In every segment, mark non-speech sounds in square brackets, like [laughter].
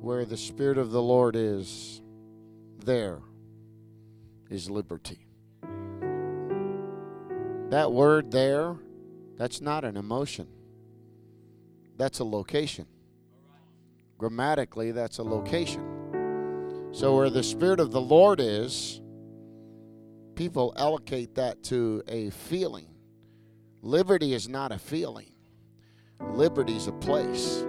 Where the Spirit of the Lord is, there is liberty. That word there, that's not an emotion, that's a location. Grammatically, that's a location. So, where the Spirit of the Lord is, people allocate that to a feeling. Liberty is not a feeling, liberty is a place.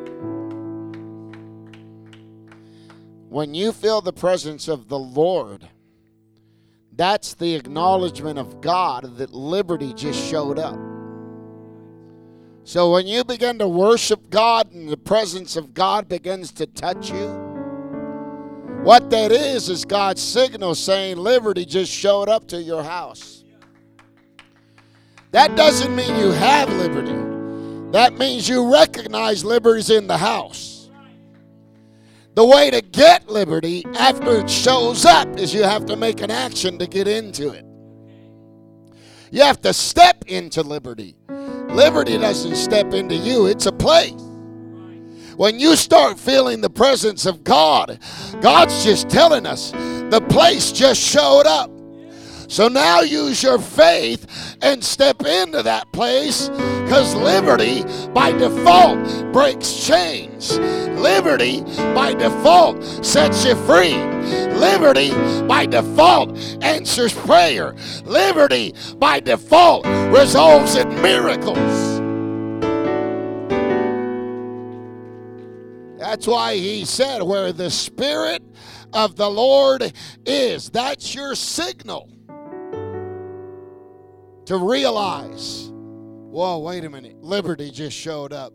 When you feel the presence of the Lord, that's the acknowledgement of God that liberty just showed up. So when you begin to worship God and the presence of God begins to touch you, what that is is God's signal saying liberty just showed up to your house. That doesn't mean you have liberty. That means you recognize liberty's in the house. The way to get liberty after it shows up is you have to make an action to get into it. You have to step into liberty. Liberty doesn't step into you, it's a place. When you start feeling the presence of God, God's just telling us the place just showed up. So now use your faith and step into that place because liberty by default breaks chains. Liberty by default sets you free. Liberty by default answers prayer. Liberty by default resolves in miracles. That's why he said, Where the Spirit of the Lord is, that's your signal to realize, whoa, wait a minute, liberty just showed up.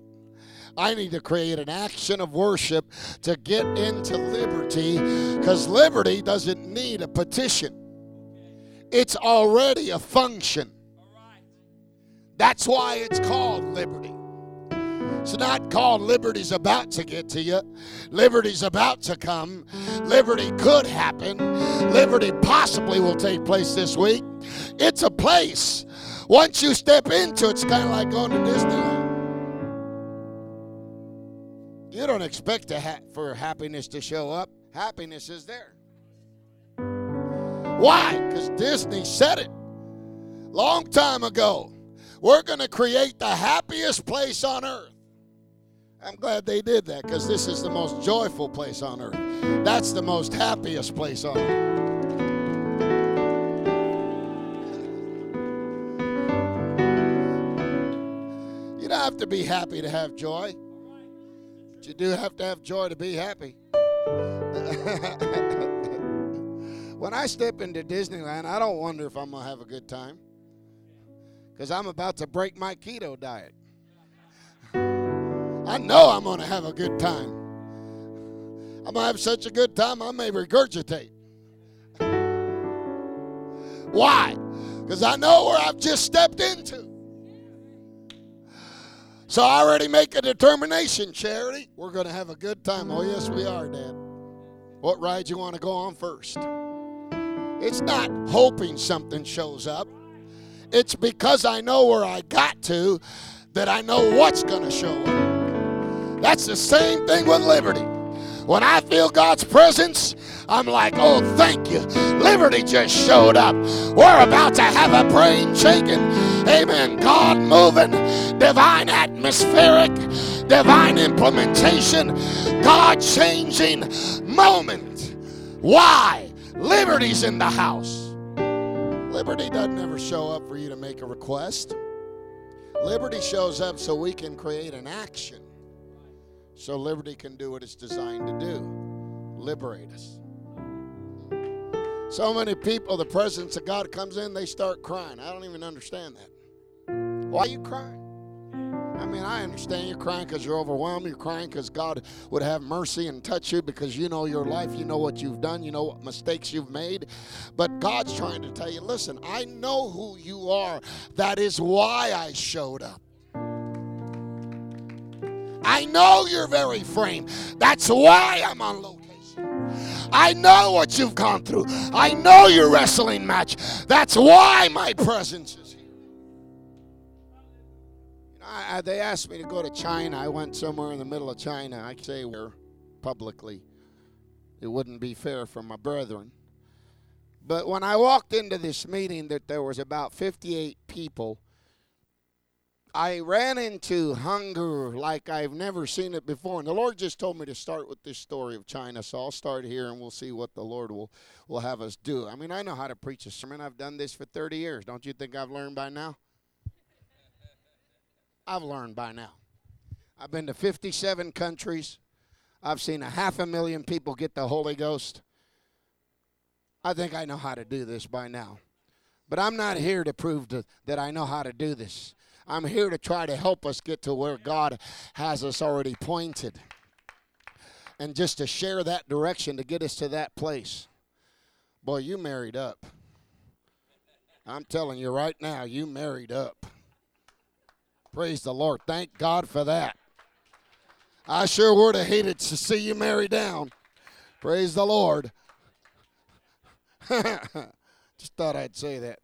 I need to create an action of worship to get into liberty because liberty doesn't need a petition, it's already a function. That's why it's called liberty. It's not called liberty's about to get to you. Liberty's about to come. Liberty could happen. Liberty possibly will take place this week. It's a place. Once you step into it, it's kind of like going to Disneyland. You don't expect ha- for happiness to show up. Happiness is there. Why? Because Disney said it long time ago. We're going to create the happiest place on earth. I'm glad they did that because this is the most joyful place on earth. That's the most happiest place on earth. Have to be happy to have joy, but you do have to have joy to be happy. [laughs] when I step into Disneyland, I don't wonder if I'm going to have a good time because I'm about to break my keto diet. [laughs] I know I'm going to have a good time. I'm going to have such a good time, I may regurgitate. [laughs] Why? Because I know where I've just stepped into. So I already make a determination, Charity. We're going to have a good time. Oh, yes, we are, Dad. What ride you want to go on first? It's not hoping something shows up. It's because I know where I got to that I know what's going to show up. That's the same thing with liberty. When I feel God's presence, I'm like, oh, thank you. Liberty just showed up. We're about to have a brain shaking, amen, God moving, divine atmospheric, divine implementation, God changing moment. Why? Liberty's in the house. Liberty doesn't ever show up for you to make a request. Liberty shows up so we can create an action. So liberty can do what it's designed to do liberate us. So many people, the presence of God comes in, they start crying. I don't even understand that. Why are you crying? I mean, I understand you're crying because you're overwhelmed. You're crying because God would have mercy and touch you because you know your life. You know what you've done. You know what mistakes you've made. But God's trying to tell you listen, I know who you are. That is why I showed up. I know your very frame. That's why I'm on location. I know what you've gone through. I know your wrestling match. That's why my presence is here. Know, I, they asked me to go to China. I went somewhere in the middle of China. I say where publicly. It wouldn't be fair for my brethren. But when I walked into this meeting, that there was about 58 people, I ran into hunger like I've never seen it before. And the Lord just told me to start with this story of China. So I'll start here and we'll see what the Lord will, will have us do. I mean, I know how to preach a sermon. I've done this for 30 years. Don't you think I've learned by now? I've learned by now. I've been to 57 countries. I've seen a half a million people get the Holy Ghost. I think I know how to do this by now. But I'm not here to prove to, that I know how to do this. I'm here to try to help us get to where God has us already pointed. And just to share that direction to get us to that place. Boy, you married up. I'm telling you right now, you married up. Praise the Lord. Thank God for that. I sure would have hated to see you marry down. Praise the Lord. [laughs] Just thought I'd say that.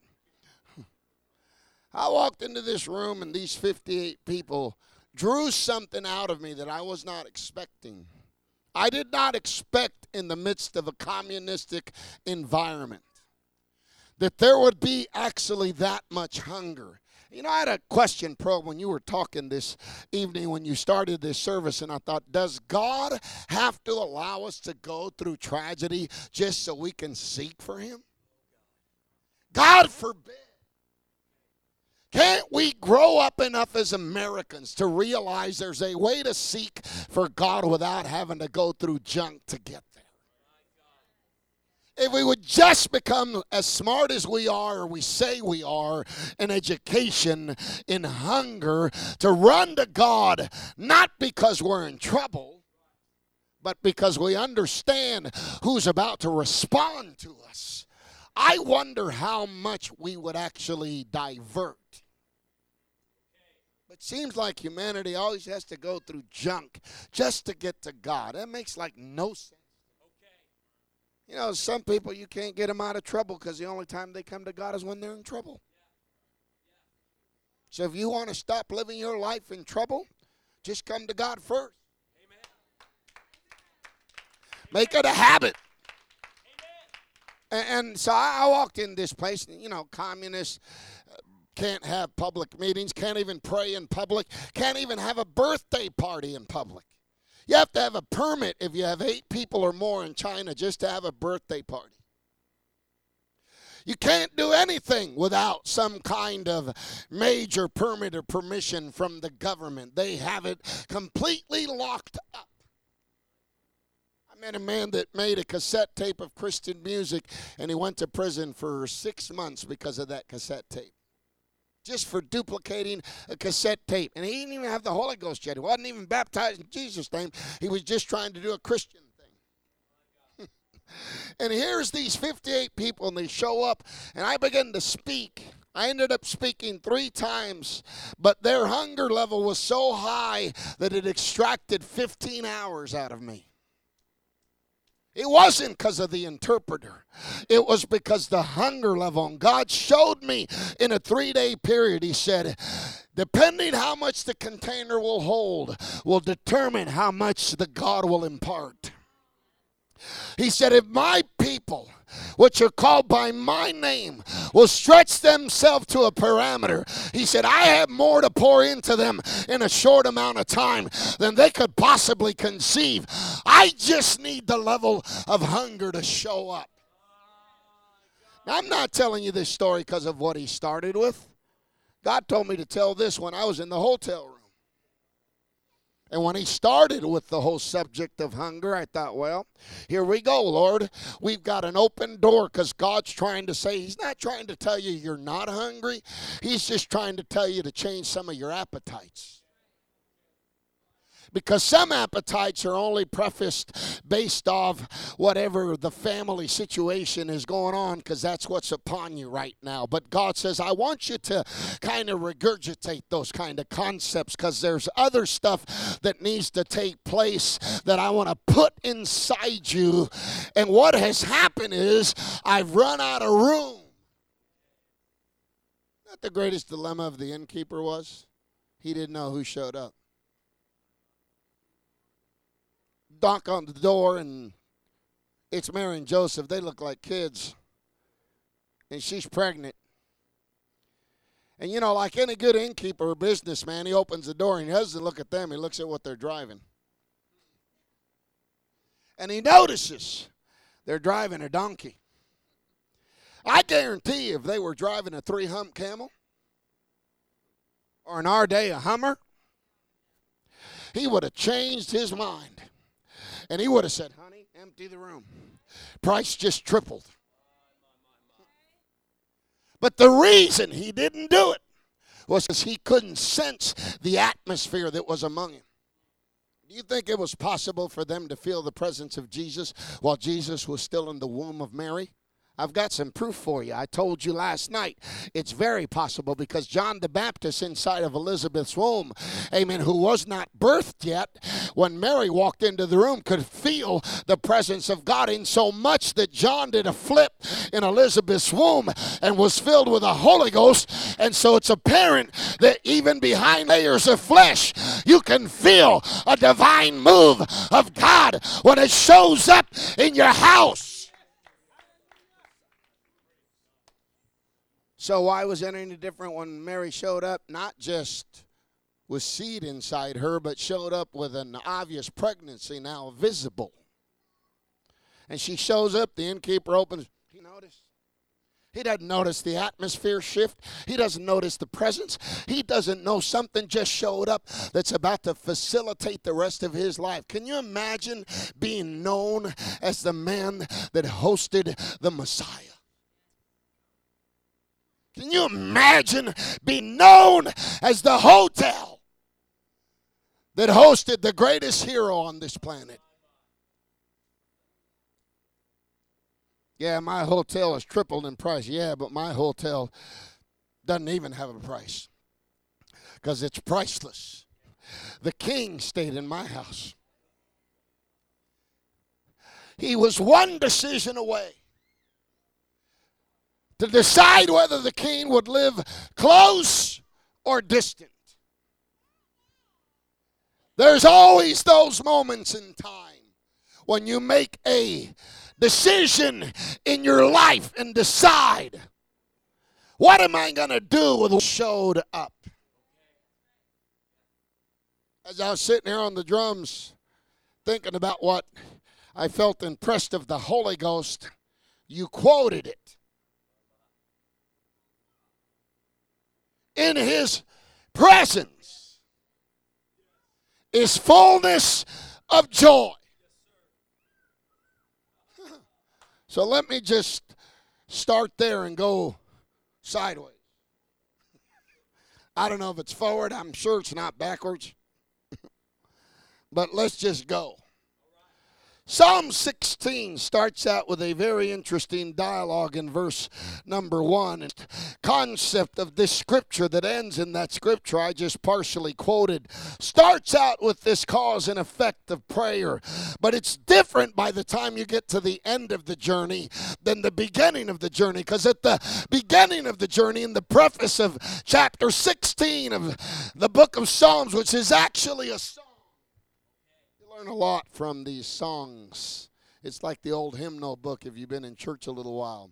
I walked into this room and these 58 people drew something out of me that I was not expecting. I did not expect in the midst of a communistic environment that there would be actually that much hunger. You know, I had a question, Pro, when you were talking this evening when you started this service, and I thought, does God have to allow us to go through tragedy just so we can seek for Him? God forbid. Can't we grow up enough as Americans to realize there's a way to seek for God without having to go through junk to get there? If we would just become as smart as we are, or we say we are, in education, in hunger, to run to God, not because we're in trouble, but because we understand who's about to respond to us. I wonder how much we would actually divert it seems like humanity always has to go through junk just to get to God. That makes like no sense. You know, some people you can't get them out of trouble because the only time they come to God is when they're in trouble. So if you want to stop living your life in trouble, just come to God first. Make it a habit. And, and so I, I walked in this place, you know, communist can't have public meetings, can't even pray in public, can't even have a birthday party in public. You have to have a permit if you have eight people or more in China just to have a birthday party. You can't do anything without some kind of major permit or permission from the government. They have it completely locked up. I met a man that made a cassette tape of Christian music and he went to prison for six months because of that cassette tape just for duplicating a cassette tape. And he didn't even have the Holy Ghost yet. He wasn't even baptized in Jesus' name. He was just trying to do a Christian thing. [laughs] and here's these 58 people, and they show up, and I begin to speak. I ended up speaking three times, but their hunger level was so high that it extracted 15 hours out of me. It wasn't because of the interpreter. It was because the hunger level. And God showed me in a three day period, He said, depending how much the container will hold, will determine how much the God will impart. He said, If my people, which are called by my name, will stretch themselves to a parameter, he said, I have more to pour into them in a short amount of time than they could possibly conceive. I just need the level of hunger to show up. Now, I'm not telling you this story because of what he started with. God told me to tell this when I was in the hotel room. And when he started with the whole subject of hunger, I thought, well, here we go, Lord. We've got an open door because God's trying to say, He's not trying to tell you you're not hungry, He's just trying to tell you to change some of your appetites because some appetites are only prefaced based off whatever the family situation is going on because that's what's upon you right now. But god says i want you to kind of regurgitate those kind of concepts because there's other stuff that needs to take place that i want to put inside you. And what has happened is i've run out of room. Not the greatest dilemma of the innkeeper was. He didn't know who showed up knock on the door, and it's Mary and Joseph. They look like kids. And she's pregnant. And you know, like any good innkeeper or businessman, he opens the door and he doesn't look at them, he looks at what they're driving. And he notices they're driving a donkey. I guarantee if they were driving a three hump camel, or in our day a Hummer, he would have changed his mind. And he would have said, Honey, empty the room. Price just tripled. But the reason he didn't do it was because he couldn't sense the atmosphere that was among him. Do you think it was possible for them to feel the presence of Jesus while Jesus was still in the womb of Mary? I've got some proof for you. I told you last night it's very possible because John the Baptist inside of Elizabeth's womb, amen, who was not birthed yet, when Mary walked into the room, could feel the presence of God in so much that John did a flip in Elizabeth's womb and was filled with the Holy Ghost. And so it's apparent that even behind layers of flesh, you can feel a divine move of God when it shows up in your house. So why was it any different when Mary showed up? Not just with seed inside her, but showed up with an obvious pregnancy now visible. And she shows up, the innkeeper opens. He noticed. He doesn't notice the atmosphere shift. He doesn't notice the presence. He doesn't know something just showed up that's about to facilitate the rest of his life. Can you imagine being known as the man that hosted the Messiah? Can you imagine being known as the hotel that hosted the greatest hero on this planet? Yeah, my hotel has tripled in price. Yeah, but my hotel doesn't even have a price because it's priceless. The king stayed in my house. He was one decision away to decide whether the king would live close or distant. There's always those moments in time when you make a decision in your life and decide what am I going to do with what showed up. As I was sitting here on the drums thinking about what I felt impressed of the Holy Ghost, you quoted it. In his presence is fullness of joy. So let me just start there and go sideways. I don't know if it's forward, I'm sure it's not backwards. [laughs] but let's just go. Psalm 16 starts out with a very interesting dialogue in verse number one. And concept of this scripture that ends in that scripture I just partially quoted starts out with this cause and effect of prayer. But it's different by the time you get to the end of the journey than the beginning of the journey. Because at the beginning of the journey, in the preface of chapter 16 of the book of Psalms, which is actually a song learn a lot from these songs. It's like the old hymnal book if you've been in church a little while.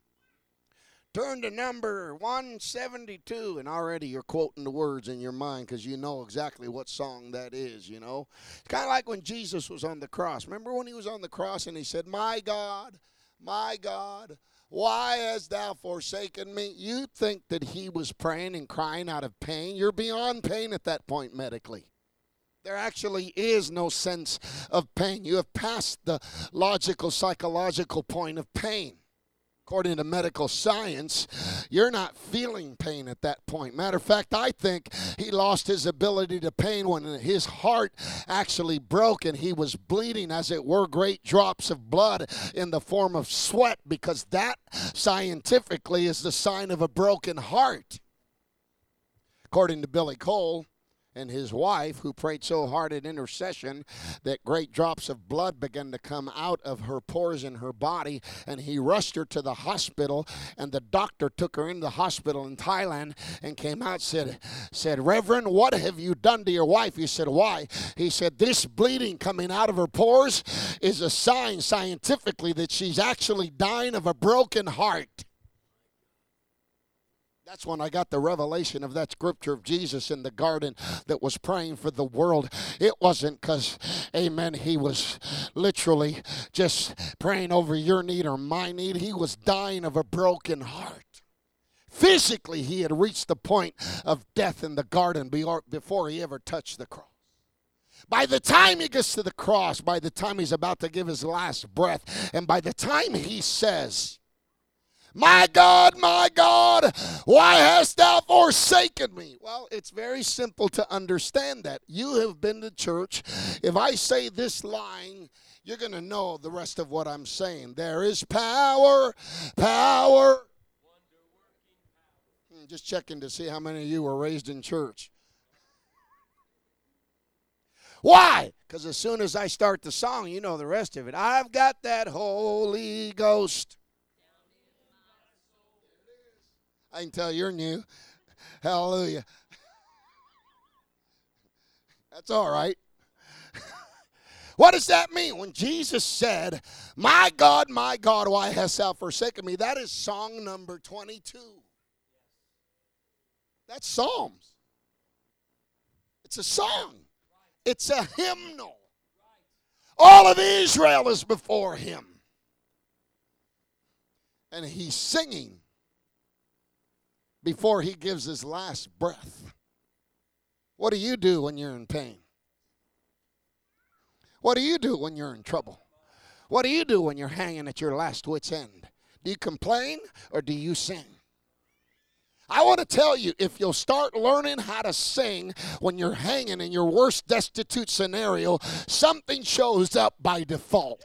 Turn to number 172, and already you're quoting the words in your mind because you know exactly what song that is, you know. It's kind of like when Jesus was on the cross. Remember when he was on the cross and he said, My God, my God, why hast thou forsaken me? You think that he was praying and crying out of pain. You're beyond pain at that point medically. There actually is no sense of pain. You have passed the logical, psychological point of pain. According to medical science, you're not feeling pain at that point. Matter of fact, I think he lost his ability to pain when his heart actually broke and he was bleeding, as it were, great drops of blood in the form of sweat, because that scientifically is the sign of a broken heart. According to Billy Cole, and his wife, who prayed so hard in intercession that great drops of blood began to come out of her pores in her body. And he rushed her to the hospital, and the doctor took her into the hospital in Thailand and came out said, said, Reverend, what have you done to your wife? He said, Why? He said, This bleeding coming out of her pores is a sign scientifically that she's actually dying of a broken heart. That's when I got the revelation of that scripture of Jesus in the garden that was praying for the world. It wasn't because, amen, he was literally just praying over your need or my need. He was dying of a broken heart. Physically, he had reached the point of death in the garden before he ever touched the cross. By the time he gets to the cross, by the time he's about to give his last breath, and by the time he says, my God, my God, why hast thou forsaken me? Well, it's very simple to understand that. You have been to church. If I say this line, you're going to know the rest of what I'm saying. There is power, power. Hmm, just checking to see how many of you were raised in church. Why? Because as soon as I start the song, you know the rest of it. I've got that Holy Ghost. I can tell you're new. Hallelujah. That's all right. what does that mean? When Jesus said, My God, my God, why hast thou forsaken me? That is song number 22. That's Psalms. It's a song, it's a hymnal. All of Israel is before him. And he's singing before he gives his last breath. What do you do when you're in pain? What do you do when you're in trouble? What do you do when you're hanging at your last wit's end? Do you complain or do you sing? I want to tell you if you'll start learning how to sing when you're hanging in your worst destitute scenario, something shows up by default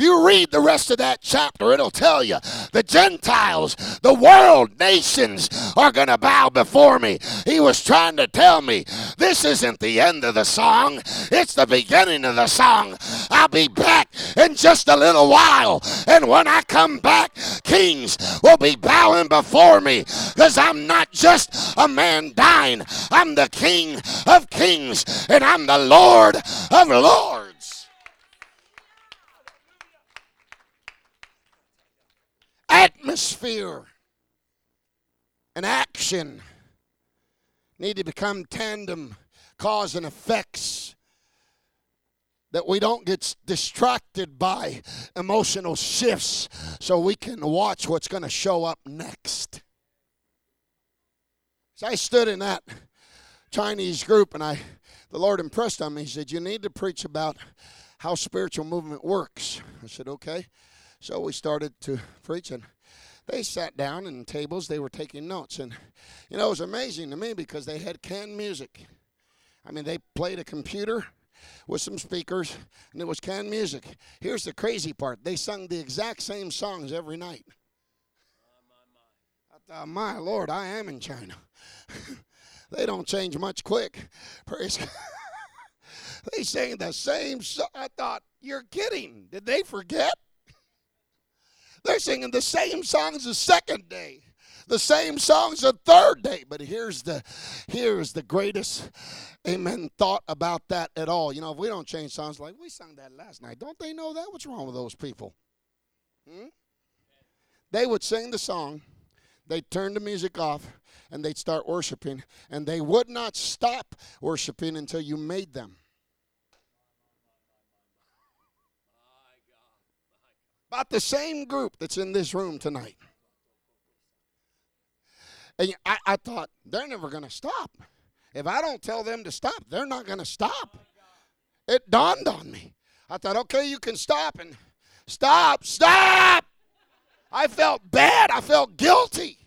you read the rest of that chapter, it'll tell you the Gentiles, the world, nations are going to bow before me. He was trying to tell me this isn't the end of the song, it's the beginning of the song. I'll be back in just a little while. And when I come back, kings will be bowing before me because I'm not just a man dying, I'm the King of kings and I'm the Lord of lords. Atmosphere and action need to become tandem cause and effects that we don't get distracted by emotional shifts so we can watch what's going to show up next. So I stood in that Chinese group and I the Lord impressed on me. He said, You need to preach about how spiritual movement works. I said, Okay. So we started to [laughs] preach, and they sat down in tables. They were taking notes, and you know it was amazing to me because they had canned music. I mean, they played a computer with some speakers, and it was canned music. Here's the crazy part: they sung the exact same songs every night. I thought, my Lord, I am in China. [laughs] they don't change much quick. [laughs] Praise God. they sang the same song. I thought, you're kidding. Did they forget? They're singing the same songs the second day, the same songs the third day. But here's the here's the greatest amen thought about that at all. You know, if we don't change songs like we sung that last night, don't they know that? What's wrong with those people? Hmm? They would sing the song, they'd turn the music off, and they'd start worshiping, and they would not stop worshiping until you made them. About the same group that's in this room tonight. And I, I thought, they're never going to stop. If I don't tell them to stop, they're not going to stop. It dawned on me. I thought, okay, you can stop and stop, stop. I felt bad. I felt guilty.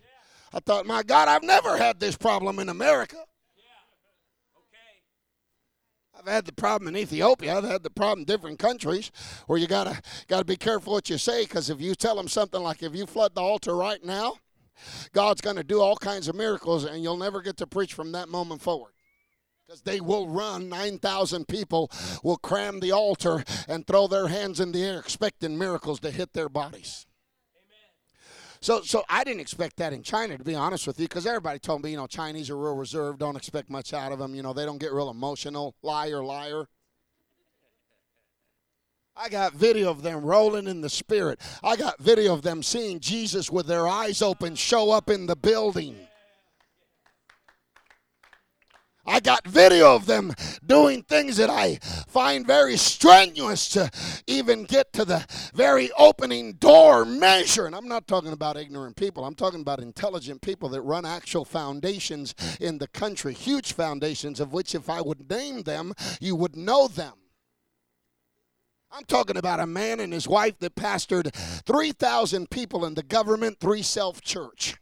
I thought, my God, I've never had this problem in America. I've had the problem in Ethiopia. I've had the problem in different countries where you gotta gotta be careful what you say because if you tell them something like, "If you flood the altar right now, God's to do all kinds of miracles, and you'll never get to preach from that moment forward. Because they will run, 9,000 people will cram the altar and throw their hands in the air, expecting miracles to hit their bodies. So, so I didn't expect that in China, to be honest with you, because everybody told me, you know, Chinese are real reserved, don't expect much out of them. You know, they don't get real emotional. Liar, liar. I got video of them rolling in the spirit. I got video of them seeing Jesus with their eyes open show up in the building. I got video of them doing things that I find very strenuous to even get to the very opening door measure. And I'm not talking about ignorant people, I'm talking about intelligent people that run actual foundations in the country, huge foundations of which, if I would name them, you would know them. I'm talking about a man and his wife that pastored 3,000 people in the government, three self church.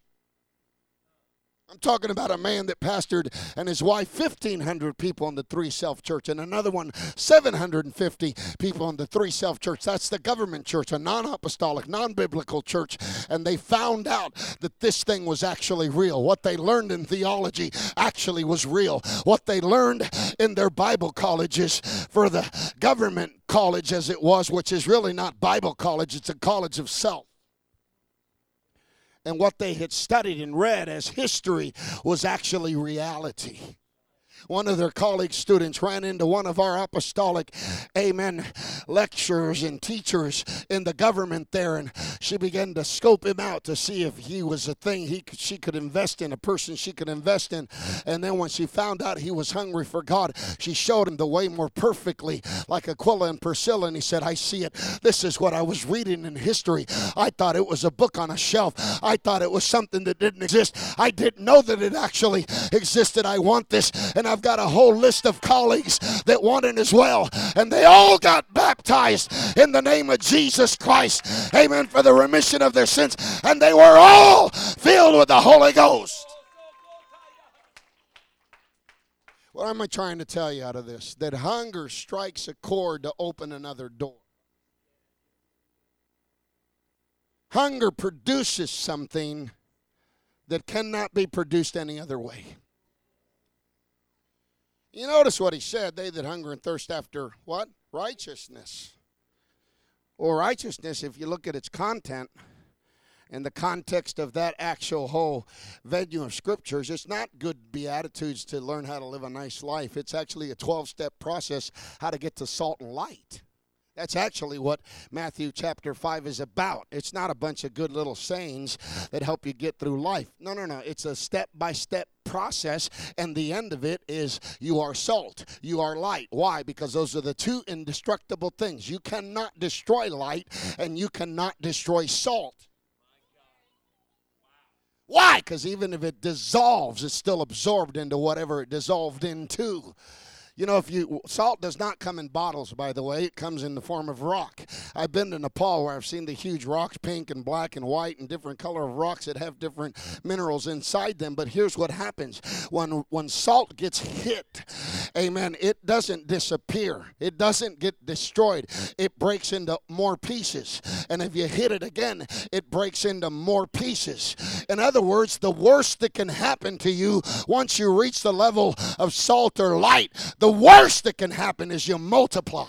I'm talking about a man that pastored and his wife 1,500 people in the Three Self Church, and another one 750 people in the Three Self Church. That's the government church, a non apostolic, non biblical church. And they found out that this thing was actually real. What they learned in theology actually was real. What they learned in their Bible colleges for the government college, as it was, which is really not Bible college, it's a college of self and what they had studied and read as history was actually reality one of their college students ran into one of our apostolic, amen, lecturers and teachers in the government there, and she began to scope him out to see if he was a thing he could, she could invest in, a person she could invest in. And then when she found out he was hungry for God, she showed him the way more perfectly, like Aquila and Priscilla, and he said, I see it. This is what I was reading in history. I thought it was a book on a shelf. I thought it was something that didn't exist. I didn't know that it actually existed. I want this, and I've got a whole list of colleagues that want it as well. And they all got baptized in the name of Jesus Christ. Amen. For the remission of their sins. And they were all filled with the Holy Ghost. What am I trying to tell you out of this? That hunger strikes a chord to open another door. Hunger produces something that cannot be produced any other way. You notice what he said they that hunger and thirst after what? Righteousness. Or righteousness, if you look at its content in the context of that actual whole venue of scriptures, it's not good beatitudes to learn how to live a nice life. It's actually a 12 step process how to get to salt and light. That's actually what Matthew chapter 5 is about. It's not a bunch of good little sayings that help you get through life. No, no, no. It's a step by step process, and the end of it is you are salt, you are light. Why? Because those are the two indestructible things. You cannot destroy light, and you cannot destroy salt. Why? Because even if it dissolves, it's still absorbed into whatever it dissolved into. You know, if you salt does not come in bottles, by the way, it comes in the form of rock. I've been to Nepal where I've seen the huge rocks, pink and black and white, and different color of rocks that have different minerals inside them. But here's what happens when when salt gets hit, amen. It doesn't disappear. It doesn't get destroyed. It breaks into more pieces. And if you hit it again, it breaks into more pieces. In other words, the worst that can happen to you once you reach the level of salt or light the worst that can happen is you multiply.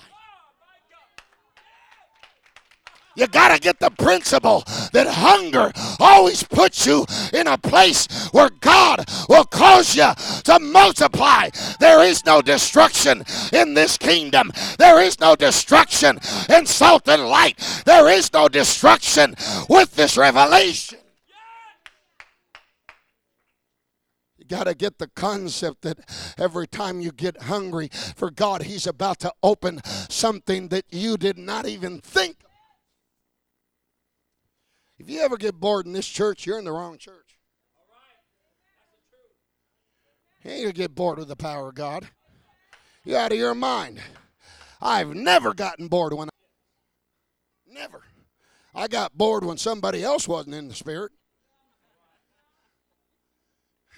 You got to get the principle that hunger always puts you in a place where God will cause you to multiply. There is no destruction in this kingdom. There is no destruction in salt and light. There is no destruction with this revelation. Got to get the concept that every time you get hungry for God, He's about to open something that you did not even think. If you ever get bored in this church, you're in the wrong church. You ain't gonna get bored with the power of God. You're out of your mind. I've never gotten bored when I never. I got bored when somebody else wasn't in the spirit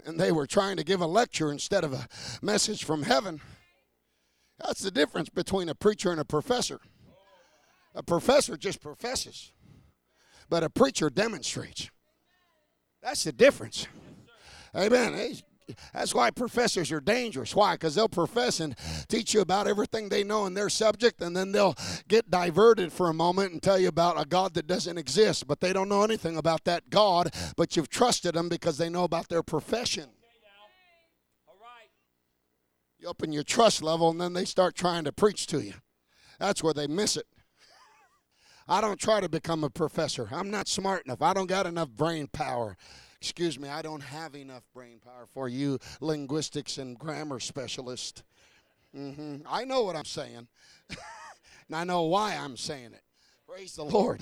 and they were trying to give a lecture instead of a message from heaven. That's the difference between a preacher and a professor. A professor just professes, but a preacher demonstrates. That's the difference. Amen. That's why professors are dangerous. Why? Because they'll profess and teach you about everything they know in their subject, and then they'll get diverted for a moment and tell you about a God that doesn't exist, but they don't know anything about that God, but you've trusted them because they know about their profession. You open your trust level, and then they start trying to preach to you. That's where they miss it. I don't try to become a professor. I'm not smart enough. I don't got enough brain power. Excuse me, I don't have enough brain power for you linguistics and grammar specialist. Mm-hmm. I know what I'm saying, [laughs] and I know why I'm saying it. Praise the Lord.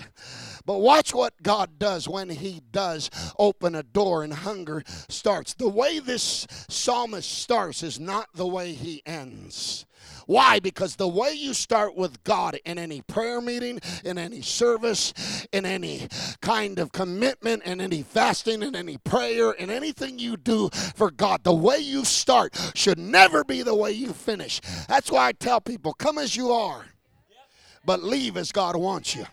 But watch what God does when He does open a door and hunger starts. The way this psalmist starts is not the way he ends. Why? Because the way you start with God in any prayer meeting, in any service, in any kind of commitment, in any fasting, in any prayer, in anything you do for God, the way you start should never be the way you finish. That's why I tell people come as you are but leave as God wants you.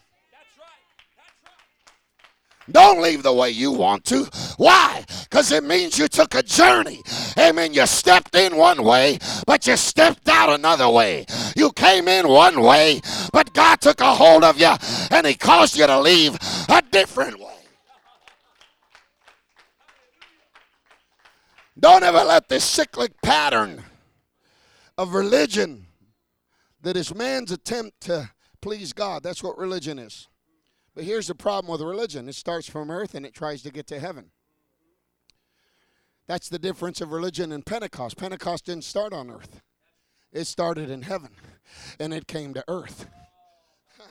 Don't leave the way you want to. Why? Because it means you took a journey. Amen. You stepped in one way, but you stepped out another way. You came in one way, but God took a hold of you and He caused you to leave a different way. Don't ever let this cyclic pattern of religion that is man's attempt to please God. That's what religion is. But here's the problem with religion it starts from earth and it tries to get to heaven. That's the difference of religion and Pentecost. Pentecost didn't start on earth, it started in heaven and it came to earth. [laughs]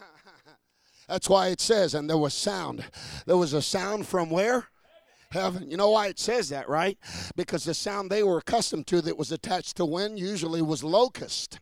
That's why it says, and there was sound. There was a sound from where? Heaven. You know why it says that, right? Because the sound they were accustomed to that was attached to wind usually was locust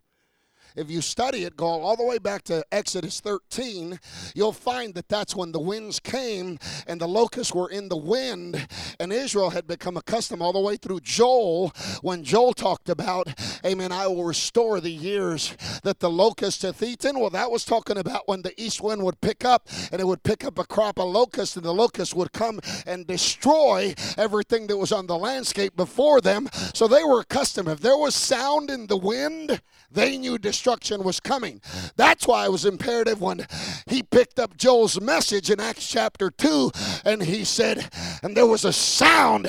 if you study it, go all the way back to Exodus 13, you'll find that that's when the winds came and the locusts were in the wind, and Israel had become accustomed all the way through Joel when Joel talked about, Amen, I will restore the years that the locusts hath eaten. Well, that was talking about when the east wind would pick up and it would pick up a crop of locusts, and the locusts would come and destroy everything that was on the landscape before them. So they were accustomed. If there was sound in the wind, they knew destruction was coming. That's why it was imperative when he picked up Joel's message in Acts chapter 2 and he said, And there was a sound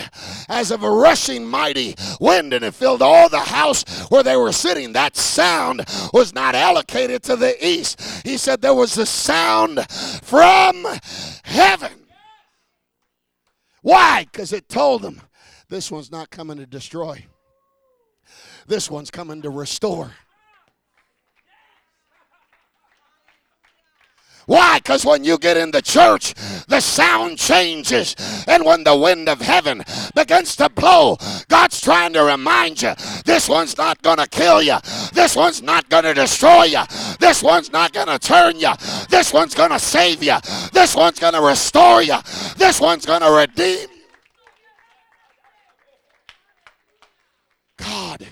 as of a rushing mighty wind, and it filled all the house where they were sitting. That sound was not allocated to the east. He said there was a sound from heaven. Why? Because it told them this one's not coming to destroy, this one's coming to restore. Why? Because when you get in the church, the sound changes. And when the wind of heaven begins to blow, God's trying to remind you this one's not going to kill you. This one's not going to destroy you. This one's not going to turn you. This one's going to save you. This one's going to restore you. This one's going to redeem. God.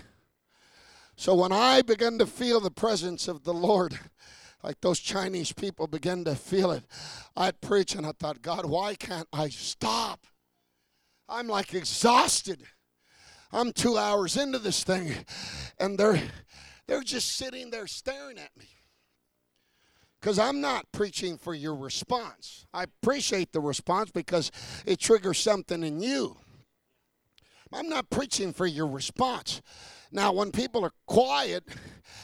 So when I begin to feel the presence of the Lord, like those Chinese people began to feel it. I'd preach and I thought, God, why can't I stop? I'm like exhausted. I'm two hours into this thing, and they're they're just sitting there staring at me. Because I'm not preaching for your response. I appreciate the response because it triggers something in you. I'm not preaching for your response. Now, when people are quiet,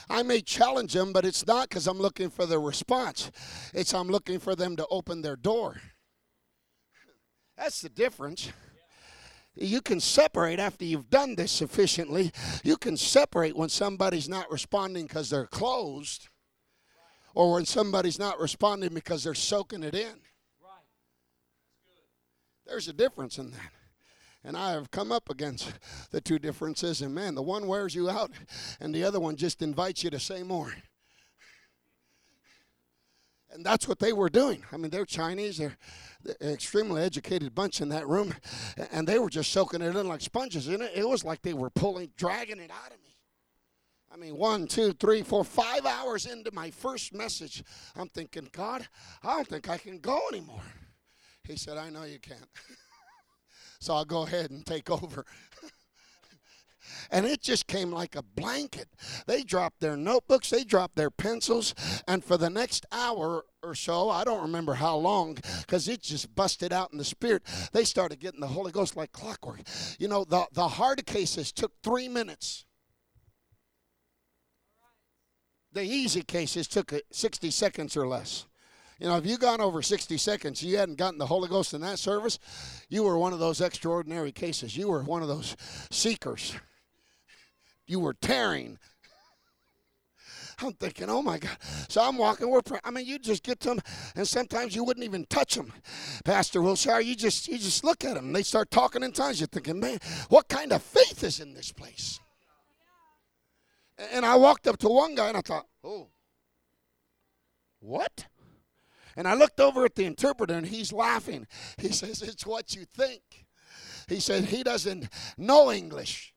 I may challenge them, but it's not because I'm looking for their response. It's I'm looking for them to open their door. That's the difference. You can separate after you've done this sufficiently. You can separate when somebody's not responding because they're closed or when somebody's not responding because they're soaking it in. Right. There's a difference in that. And I have come up against the two differences, and man, the one wears you out, and the other one just invites you to say more. And that's what they were doing. I mean, they're Chinese, they're, they're extremely educated bunch in that room, and they were just soaking it in like sponges. And it, it was like they were pulling, dragging it out of me. I mean, one, two, three, four, five hours into my first message, I'm thinking, God, I don't think I can go anymore. He said, I know you can't. [laughs] So I'll go ahead and take [laughs] over. and it just came like a blanket. They dropped their notebooks, they dropped their pencils, and for the next hour or so, I don't remember how long, because it just busted out in the spirit. They started getting the Holy Ghost like clockwork. You know, the, the hard cases took three minutes. The easy cases took uh, 60 seconds or less. You know, if you gone over 60 seconds, you hadn't gotten the Holy Ghost in that service, you were one of those extraordinary cases. You were one of those seekers. You were tearing. I'm thinking, oh my God. So I'm walking. We're praying. I mean, you just get to them, and sometimes you wouldn't even touch them, Pastor Wilshire. You just you just look at them. And they start talking in tongues. You're thinking, man, what kind of faith is in this place? And I walked up to one guy and I thought, oh, what? And I looked over at the interpreter and he's laughing. He says, It's what you think. He said, He doesn't know English.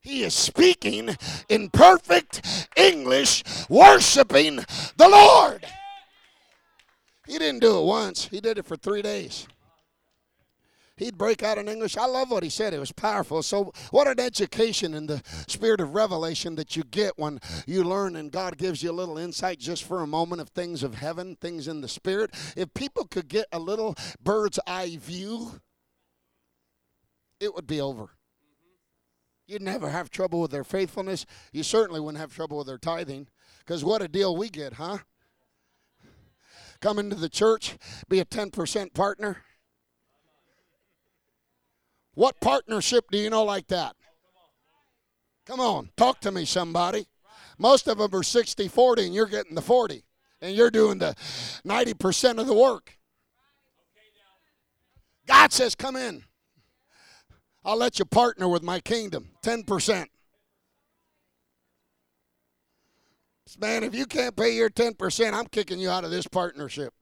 He is speaking in perfect English, worshiping the Lord. He didn't do it once, he did it for three days he'd break out in English. I love what he said. It was powerful. So, what an education in the spirit of revelation that you get when you learn and God gives you a little insight just for a moment of things of heaven, things in the spirit. If people could get a little bird's eye view, it would be over. You'd never have trouble with their faithfulness. You certainly wouldn't have trouble with their tithing. Because what a deal we get, huh? Come into the church, be a 10% partner. What partnership do you know like that? Come on, talk to me, somebody. Most of them are 60 40, and you're getting the 40, and you're doing the 90% of the work. God says, Come in. I'll let you partner with my kingdom 10%. Man, if you can't pay your 10%, I'm kicking you out of this partnership.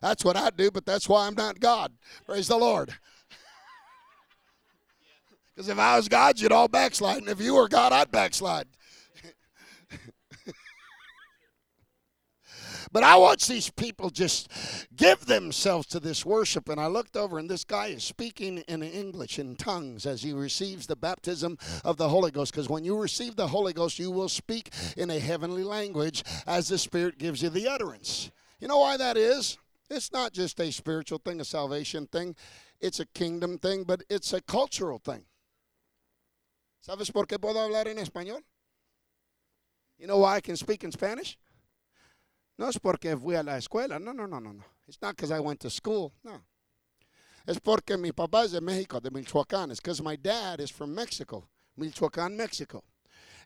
That's what I do, but that's why I'm not God. Praise the Lord. Because if I was God, you'd all backslide. And if you were God, I'd backslide. [laughs] but I watch these people just give themselves to this worship. And I looked over, and this guy is speaking in English, in tongues, as he receives the baptism of the Holy Ghost. Because when you receive the Holy Ghost, you will speak in a heavenly language as the Spirit gives you the utterance. You know why that is? It's not just a spiritual thing, a salvation thing, it's a kingdom thing, but it's a cultural thing. ¿Sabes por qué puedo hablar en español? You know why I can speak in Spanish? No es porque fui a la escuela. No, no, no, no, no. It's not because I went to school. No. Es porque mi papá es de México, de Michoacán. It's because my dad is from Mexico, Michoacán, Mexico.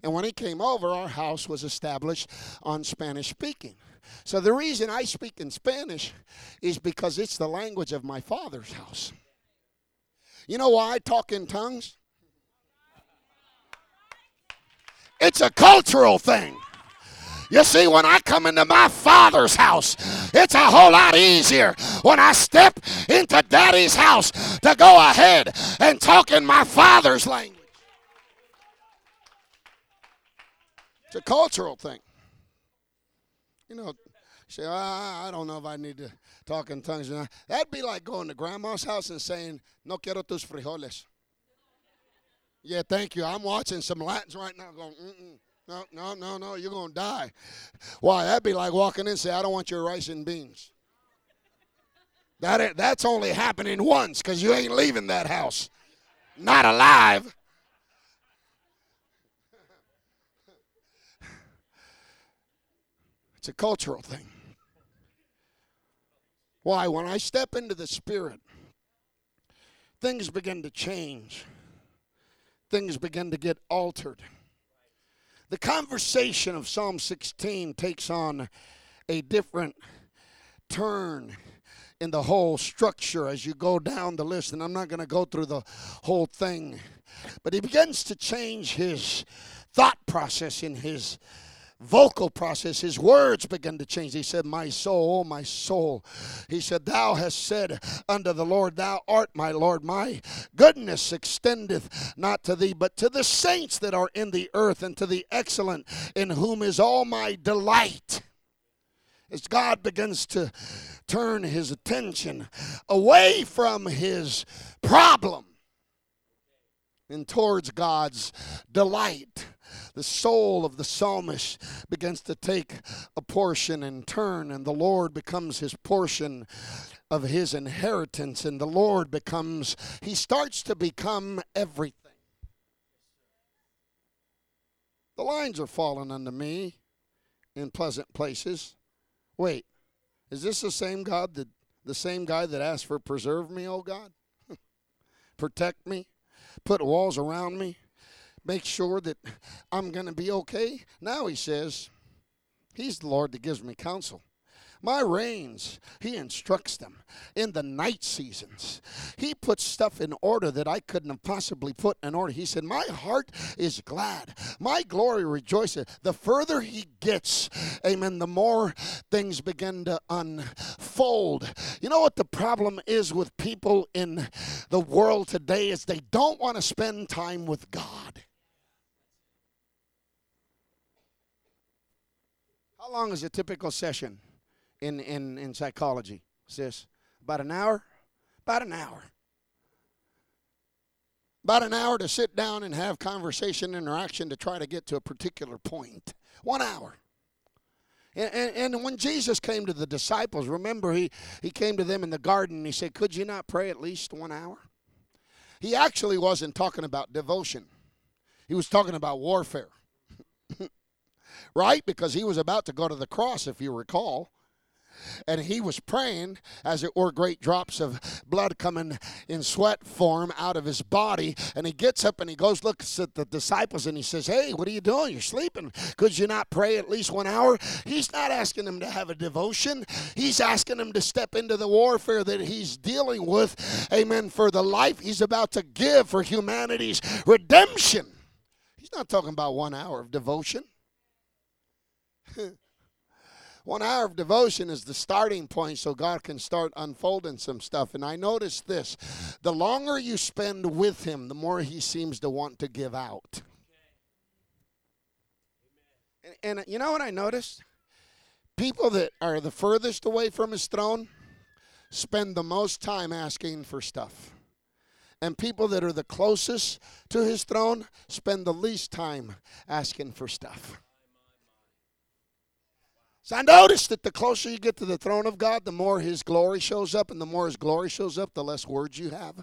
And when he came over, our house was established on Spanish speaking. So the reason I speak in Spanish is because it's the language of my father's house. You know why I talk in tongues? It's a cultural thing. You see, when I come into my father's house, it's a whole lot easier when I step into daddy's house to go ahead and talk in my father's language. It's a cultural thing. You know, say, I don't know if I need to talk in tongues. That'd be like going to grandma's house and saying, No quiero tus frijoles. Yeah, thank you. I'm watching some Latins right now going, Mm-mm. no, no, no, no, you're going to die. Why? That'd be like walking in and say, I don't want your rice and beans. That, that's only happening once because you ain't leaving that house. Not alive. [laughs] It's a cultural thing. Why? When I step into the Spirit, things begin to change things begin to get altered. The conversation of Psalm 16 takes on a different turn in the whole structure as you go down the list, and I'm not going to go through the whole thing, but he begins to change his thought process in his vocal process, his words began to change. He said, My soul, oh my soul. He said, Thou hast said unto the Lord, Thou art my Lord. My goodness extendeth not to thee, but to the saints that are in the earth, and to the excellent, in whom is all my delight. As God begins to turn his attention away from his problem and towards God's delight. The soul of the psalmist begins to take a portion and turn, and the Lord becomes his portion of his inheritance, and the Lord becomes, he starts to become everything. The lines are falling unto me in pleasant places. Wait, is this the same God that the same guy that asked for preserve me, oh God? [laughs] Protect me, put walls around me, make sure that I'm going to be okay. Now he says, He's the Lord that gives me counsel. My reins, he instructs them in the night seasons. He puts stuff in order that I couldn't have possibly put in order. He said, My heart is glad. My glory rejoices. The further he gets, amen, the more things begin to unfold. You know what the problem is with people in the world today is they don't want to spend time with God. How long is a typical session? in, in, in psychology, sis? About an hour? About an hour. About an hour to sit down and have conversation, interaction to try to get to a particular point. One hour. And, and, and, when Jesus came to the disciples, remember he, he came to them in the garden and he said, Could you not pray at least one hour? He actually wasn't talking about devotion, he was talking about warfare. [laughs] right? Because he was about to go to the cross, if you recall. And he was praying as it were great drops of blood coming in sweat form out of his body. And he gets up and he goes looks at the disciples and he says hey what are you doing? You're sleeping. Could you not pray at least one hour? He's not asking them to have a devotion. He's asking them to step into the warfare that he's dealing with. Amen. For the life he's about to give for humanity's redemption. He's not talking about one hour of devotion [laughs] One hour of devotion is the starting point so God can start unfolding some stuff. And I noticed this the longer you spend with Him, the more He seems to want to give out. And, and you know what I noticed? People that are the furthest away from His throne spend the most time asking for stuff. And people that are the closest to His throne spend the least time asking for stuff. So I noticed that the closer you get to the throne of God, the more His glory shows up, and the more His glory shows up, the less words you have.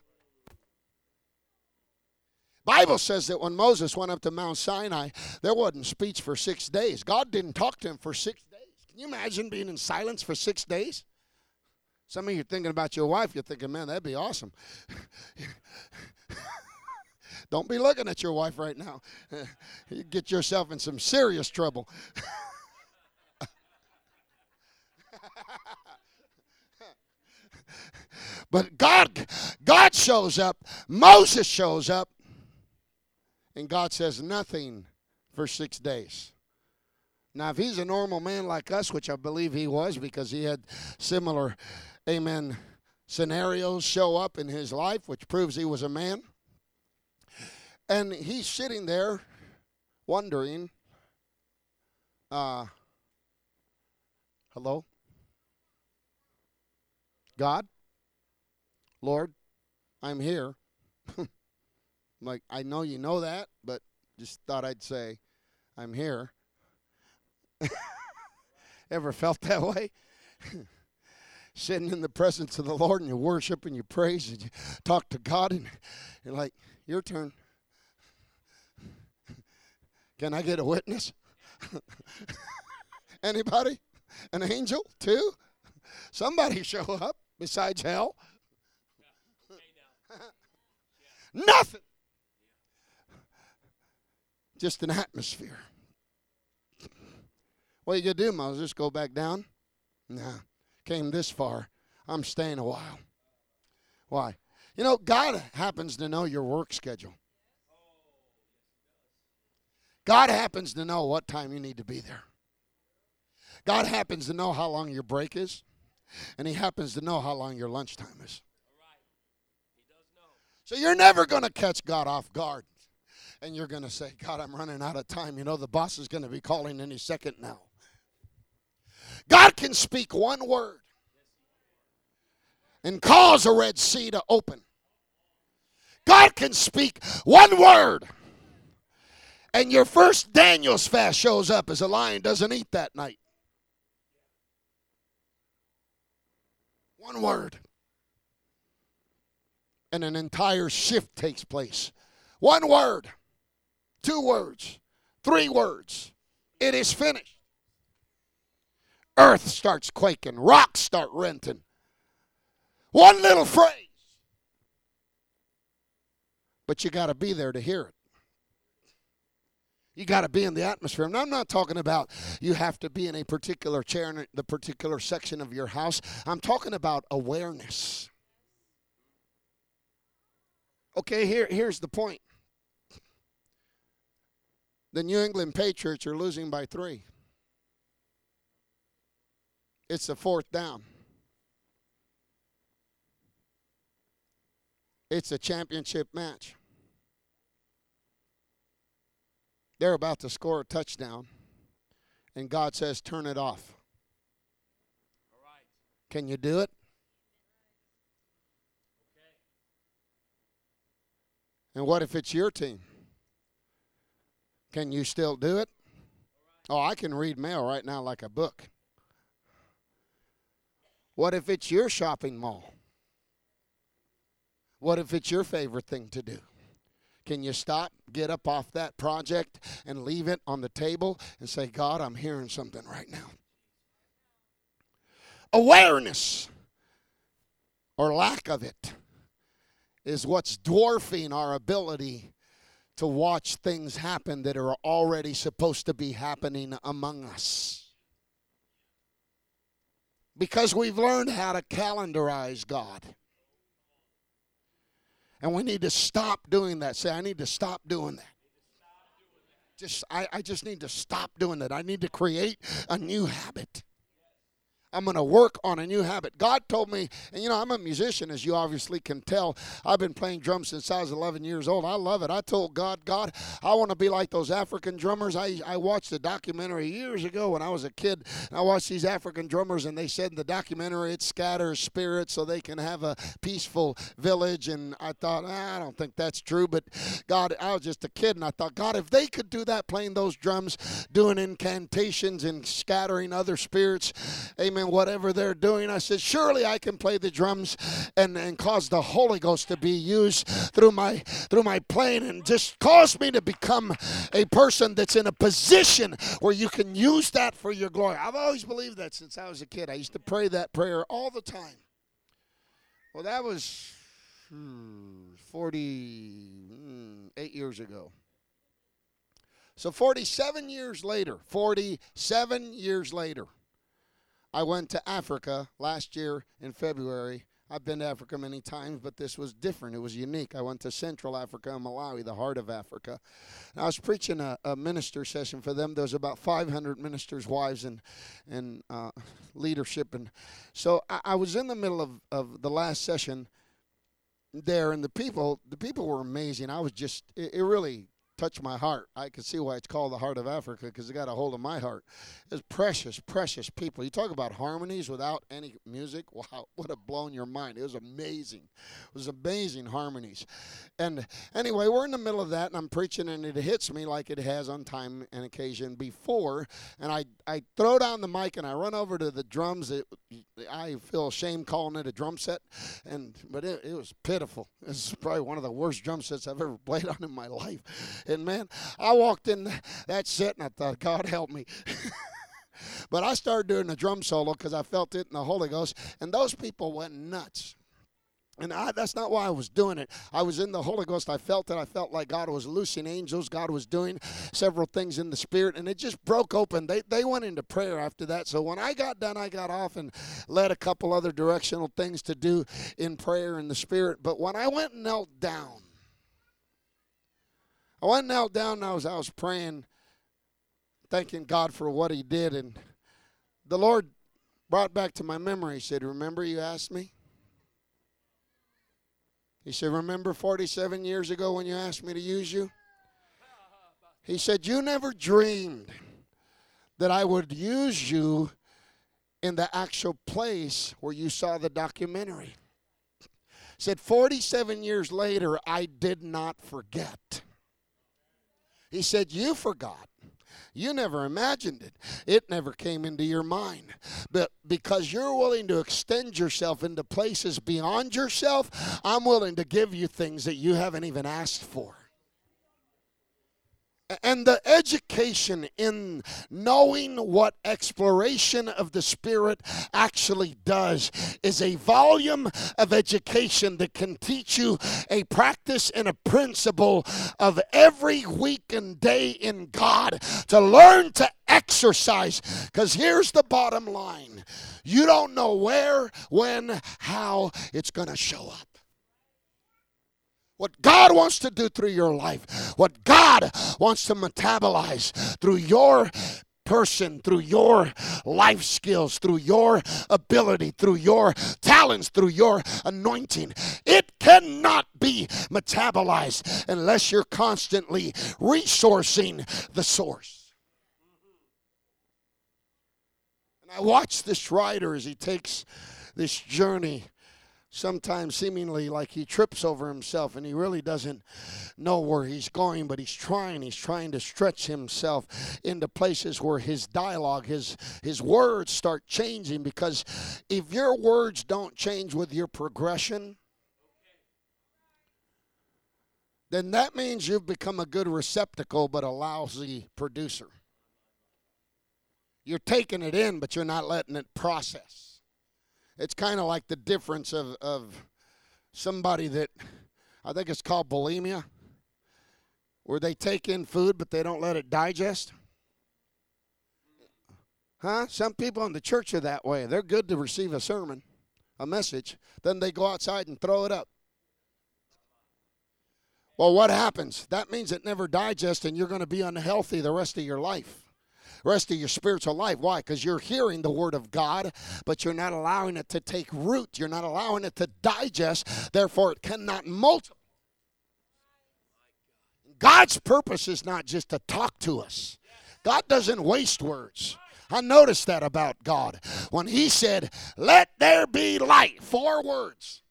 Bible says that when Moses went up to Mount Sinai, there wasn't speech for six days. God didn't talk to him for six days. Can you imagine being in silence for six days? Some of you are thinking about your wife. You're thinking, man, that'd be awesome. [laughs] Don't be looking at your wife right now. [laughs] you get yourself in some serious trouble. [laughs] but God, God shows up, Moses shows up, and God says nothing for six days. Now, if he's a normal man like us, which I believe he was because he had similar, amen, scenarios show up in his life, which proves he was a man. And he's sitting there wondering, uh, hello? God, Lord, I'm here. [laughs] like, I know you know that, but just thought I'd say, I'm here. [laughs] Ever felt that way? [laughs] Sitting in the presence of the Lord and you worship and you praise and you talk to God and you're like, your turn. Can I get a witness? Anybody? An angel too? Somebody show up besides hell? Nothing. Just an atmosphere. What are you going to do, Moses? Just Go back down? Nah. Came this far. I'm staying a while. Why? You know, God happens to know your work schedule. God happens to know what time you need to be there. God happens to know how long your break is and he happens to know how long your lunchtime is. So you're never going to catch God off guard. And you're going to say, God, I'm running out of time. You know, the boss is going to be calling any second now. God can speak one word, and cause a Red Sea to open. God can speak one word, and your first Daniel's fast shows up as a lion doesn't eat that night. One word. And an entire shift takes place. One word, two words, three words. It is finished. Earth starts quaking, rocks start renting. One little phrase. But you got to be there to hear it. You got to be in the atmosphere. And I'm not talking about you have to be in a particular chair in the particular section of your house. I'm talking about awareness. Okay, here, here's the point. The New England Patriots are losing by three. It's the fourth down. It's a championship match. They're about to score a touchdown, and God says, Turn it off. Can you do it? And what if it's your team? Can you still do it? Oh, I can read mail right now like a book. What if it's your shopping mall? What if it's your favorite thing to do? Can you stop, get up off that project, and leave it on the table and say, God, I'm hearing something right now? Awareness or lack of it is what's dwarfing our ability to watch things happen that are already supposed to be happening among us. Because we've learned how to calendarize God. And we need to stop doing that. Say, I need to stop doing that. Just I, I just need to stop doing that. I need to create a new habit. I'm going to work on a new habit. God told me, and you know, I'm a musician, as you obviously can tell. I've been playing drums since I was 11 years old. I love it. I told God, God, I want to be like those African drummers. I, I watched a documentary years ago when I was a kid. I watched these African drummers, and they said in the documentary it scatters spirits so they can have a peaceful village. And I thought, ah, I don't think that's true. But God, I was just a kid, and I thought, God, if they could do that playing those drums, doing incantations and scattering other spirits, amen whatever they're doing. I said, surely I can play the drums and, and cause the Holy Ghost to be used through my through my playing and just cause me to become a person that's in a position where you can use that for your glory. I've always believed that since I was a kid. I used to pray that prayer all the time. Well, that was hmm, 48 years ago. So 47 years later, 47 years later, I went to Africa last year in February. I've been to Africa many times, but this was different. It was unique. I went to Central Africa and Malawi, the heart of Africa. And I was preaching a, a, minister session for them. There was about 500 ministers' wives and and uh, leadership, and so I, I, was in the middle of, of the last session there, and the people the people were amazing. I was just it, it really touched my heart. I can see why it's called the heart of Africa because it got a hold of my heart. It's precious, precious people. You talk about harmonies without any music. [laughs] Wow, would have blown your mind. It was amazing. It was amazing harmonies. And anyway, we're in the middle of that, and I'm preaching, and it hits me like it has on time and occasion before. And I, I throw down the mic and I run over to the drums. It, I feel ashamed calling it a drum set, and but it, it was pitiful. [laughs] It's probably one of the worst drum sets I've ever played on in my life and man, I walked in that set and I thought, God help me. [laughs] but I started doing the drum solo because I felt it in the Holy Ghost, and those people went nuts. And I, that's not why I was doing it. I was in the Holy Ghost. I felt it. I felt like God was loosing angels. God was doing several things in the Spirit, and it just broke open. They, they went into prayer after that. So when I got done, I got off and led a couple other directional things to do in prayer in the Spirit. But when I went and knelt down, I went and knelt down I was, I was praying, thanking God for what He did. And the Lord brought back to my memory, He said, Remember you asked me? He said, Remember 47 years ago when you asked me to use you? He said, You never dreamed that I would use you in the actual place where you saw the documentary. said 47 years later I did not forget. He said you forgot. You never imagined it. It never came into your mind. But because you're willing to extend yourself into places beyond yourself, I'm willing to give you things that you haven't even asked for. And the education in knowing what exploration of the Spirit actually does is a volume of education that can teach you a practice and a principle of every week and day in God to learn to exercise. Because here's the bottom line you don't know where, when, how it's going to show up. What God wants to do through your life, what God wants to metabolize through your person, through your life skills, through your ability, through your talents, through your anointing. It cannot be metabolized unless you're constantly resourcing the source. And I watch this writer as he takes this journey sometimes seemingly like he trips over himself and he really doesn't know where he's going, but he's trying. He's trying to stretch himself into places where his dialogue, his his words start changing because if your words don't change with your progression, then that means you've become a good receptacle but a lousy producer. You're taking it in, but you're not letting it process. It's kind of like the difference of, of somebody that I think it's called bulimia, where they take in food but they don't let it digest. Huh? Some people in the church are that way. They're good to receive a sermon, a message, then they go outside and throw it up. Well, what happens? That means it never digests and you're going to be unhealthy the rest of your life rest of your spiritual life. Why? Because you're hearing the Word of God, but you're not allowing it to take root. You're not allowing it to digest. Therefore, it cannot multiply. God's purpose is not just to talk to us, God doesn't waste words. I noticed that about God. When He said, Let there be light, four words.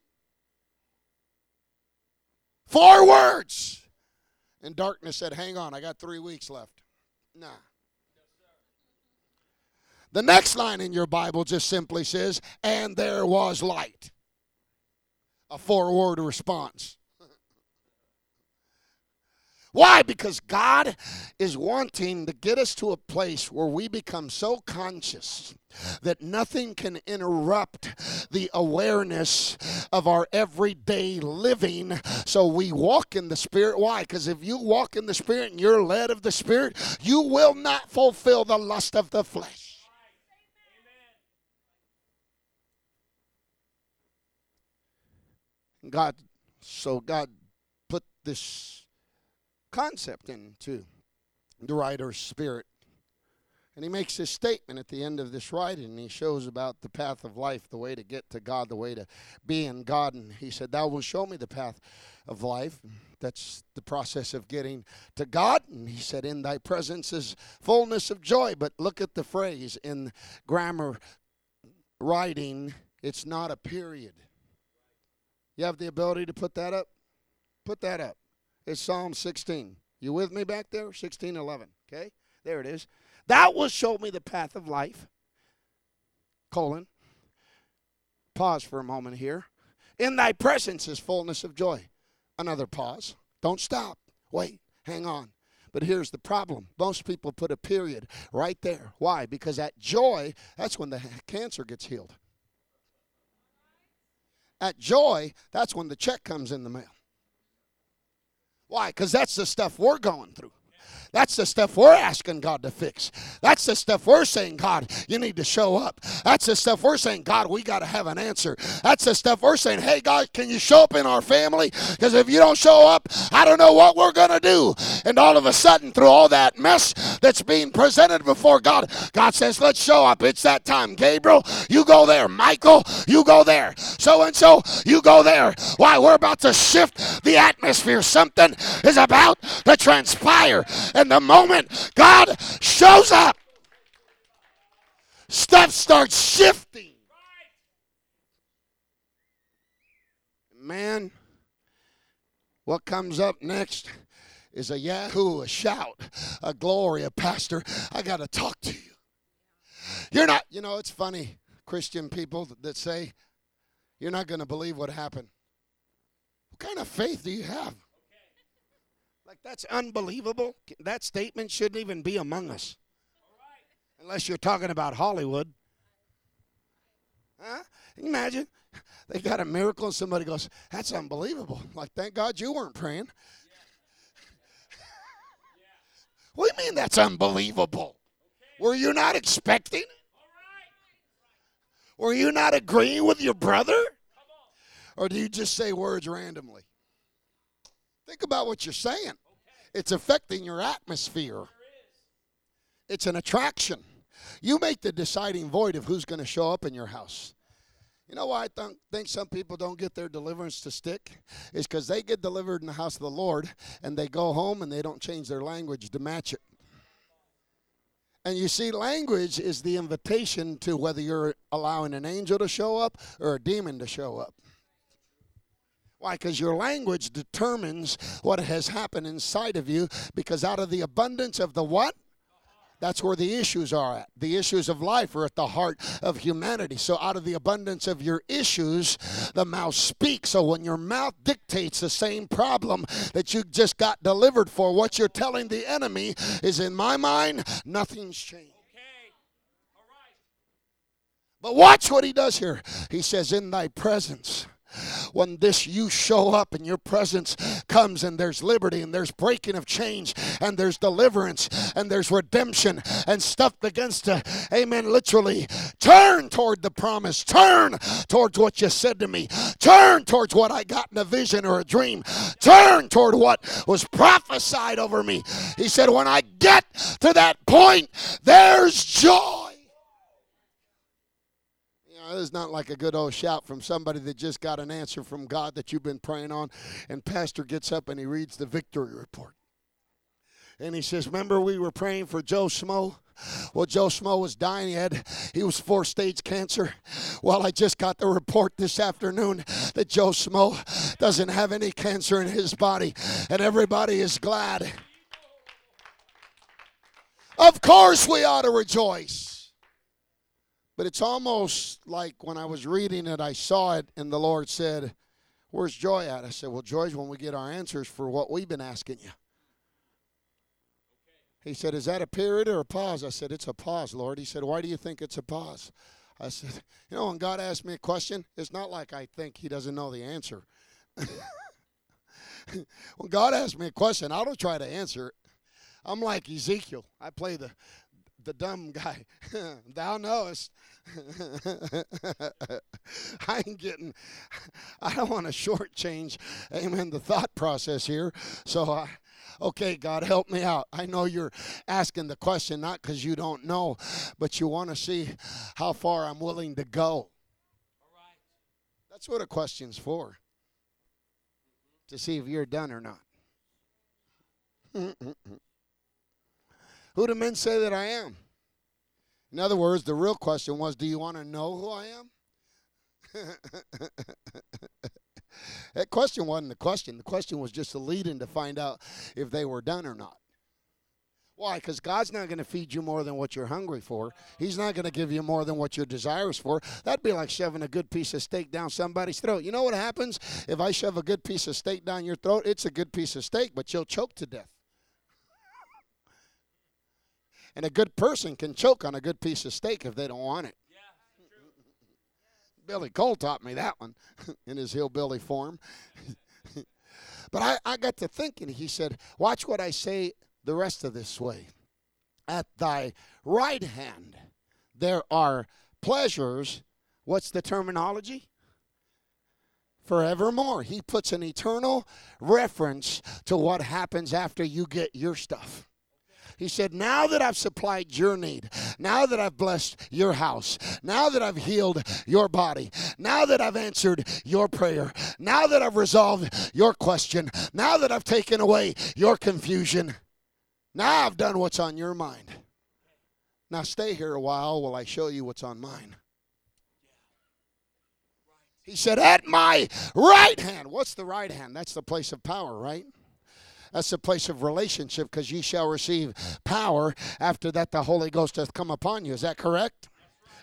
Four words. And darkness said, Hang on, I got three weeks left. Nah. The next line in your Bible just simply says, and there was light. A four word response. [laughs] Why? Because God is wanting to get us to a place where we become so conscious that nothing can interrupt the awareness of our everyday living. So we walk in the Spirit. Why? Because if you walk in the Spirit and you're led of the Spirit, you will not fulfill the lust of the flesh. God, so God put this concept into the writer's spirit. And he makes this statement at the end of this writing, he shows about the path of life, the way to get to God, the way to be in God. And he said, Thou wilt show me the path of life. That's the process of getting to God. And he said, In thy presence is fullness of joy. But look at the phrase in grammar writing, it's not a period. You have the ability to put that up? Put that up. It's Psalm 16. You with me back there? 16, 11. Okay? There it is. That will show me the path of life. Colon. Pause for a moment here. In thy presence is fullness of joy. Another pause. Don't stop. Wait. Hang on. But here's the problem. Most people put a period right there. Why? Because at joy, that's when the cancer gets healed. At joy, that's when the check comes in the mail. Why? Because that's the stuff we're going through. That's the stuff we're asking God to fix. That's the stuff we're saying, God, you need to show up. That's the stuff we're saying, God, we got to have an answer. That's the stuff we're saying, hey, God, can you show up in our family? Because if you don't show up, I don't know what we're going to do. And all of a sudden, through all that mess that's being presented before God, God says, let's show up. It's that time. Gabriel, you go there. Michael, you go there. So and so, you go there. Why? We're about to shift the atmosphere. Something is about to transpire. And the moment God shows up, stuff starts shifting. man, what comes up next is a yahoo, a shout, a glory, a pastor. I got to talk to you. You're not, you know, it's funny, Christian people that say, you're not going to believe what happened. What kind of faith do you have? Like, that's unbelievable. That statement shouldn't even be among us. Unless you're talking about Hollywood. Huh? Imagine they got a miracle and somebody goes, That's unbelievable. Like, thank God you weren't praying. [laughs] what do you mean that's unbelievable? Were you not expecting it? Were you not agreeing with your brother? Or do you just say words randomly? Think about what you're saying. It's affecting your atmosphere. It's an attraction. You make the deciding void of who's going to show up in your house. You know why I th- think some people don't get their deliverance to stick? Is because they get delivered in the house of the Lord and they go home and they don't change their language to match it. And you see, language is the invitation to whether you're allowing an angel to show up or a demon to show up. Why? Because your language determines what has happened inside of you. Because out of the abundance of the what? That's where the issues are at. The issues of life are at the heart of humanity. So, out of the abundance of your issues, the mouth speaks. So, when your mouth dictates the same problem that you just got delivered for, what you're telling the enemy is, in my mind, nothing's changed. But watch what he does here. He says, In thy presence when this you show up and your presence comes and there's liberty and there's breaking of chains and there's deliverance and there's redemption and stuff against to amen literally turn toward the promise turn towards what you said to me turn towards what i got in a vision or a dream turn toward what was prophesied over me. He said when i get to that point there's joy it's not like a good old shout from somebody that just got an answer from God that you've been praying on. And Pastor gets up and he reads the victory report. And he says, Remember, we were praying for Joe Schmo? Well, Joe Schmo was dying. He had he was four stage cancer. Well, I just got the report this afternoon that Joe Schmo doesn't have any cancer in his body, and everybody is glad. Of course, we ought to rejoice. But it's almost like when I was reading it, I saw it, and the Lord said, Where's joy at? I said, Well, joy's when we get our answers for what we've been asking you. He said, Is that a period or a pause? I said, It's a pause, Lord. He said, Why do you think it's a pause? I said, [laughs] You know, when God asks me a question, it's not like I think He doesn't know the answer. [laughs] when God asks me a question, I don't try to answer it. I'm like Ezekiel. I play the the dumb guy. [laughs] Thou knowest. [laughs] I ain't getting, I don't want to shortchange, amen, the thought process here. So I, okay, God, help me out. I know you're asking the question not because you don't know, but you want to see how far I'm willing to go. That's what a question's for. To see if you're done or not. [laughs] Who do men say that I am? In other words, the real question was do you want to know who I am? [laughs] that question wasn't the question. The question was just a lead in to find out if they were done or not. Why? Because God's not going to feed you more than what you're hungry for. He's not going to give you more than what you're desirous for. That'd be like shoving a good piece of steak down somebody's throat. You know what happens if I shove a good piece of steak down your throat? It's a good piece of steak, but you'll choke to death. And a good person can choke on a good piece of steak if they don't want it. Yeah, [laughs] Billy Cole taught me that one [laughs] in his hillbilly form. [laughs] but I, I got to thinking, he said, Watch what I say the rest of this way. At thy right hand there are pleasures. What's the terminology? Forevermore. He puts an eternal reference to what happens after you get your stuff. He said, Now that I've supplied your need, now that I've blessed your house, now that I've healed your body, now that I've answered your prayer, now that I've resolved your question, now that I've taken away your confusion, now I've done what's on your mind. Now stay here a while while I show you what's on mine. He said, At my right hand. What's the right hand? That's the place of power, right? That's the place of relationship because ye shall receive power after that the Holy Ghost hath come upon you. Is that correct?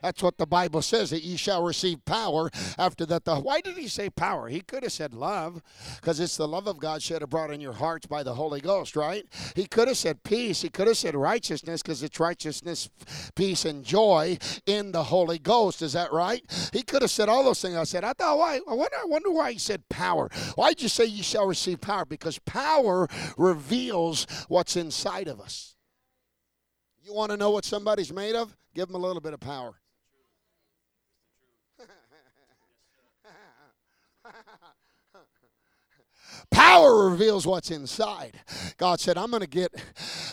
That's what the Bible says that ye shall receive power after that. The why did he say power? He could have said love, because it's the love of God shed abroad in your hearts by the Holy Ghost, right? He could have said peace. He could have said righteousness, because it's righteousness, peace, and joy in the Holy Ghost. Is that right? He could have said all those things. I said, I thought, why? I wonder, I wonder why he said power. Why'd you say you shall receive power? Because power reveals what's inside of us. You want to know what somebody's made of? Give them a little bit of power. Power reveals what's inside. God said, I'm going to get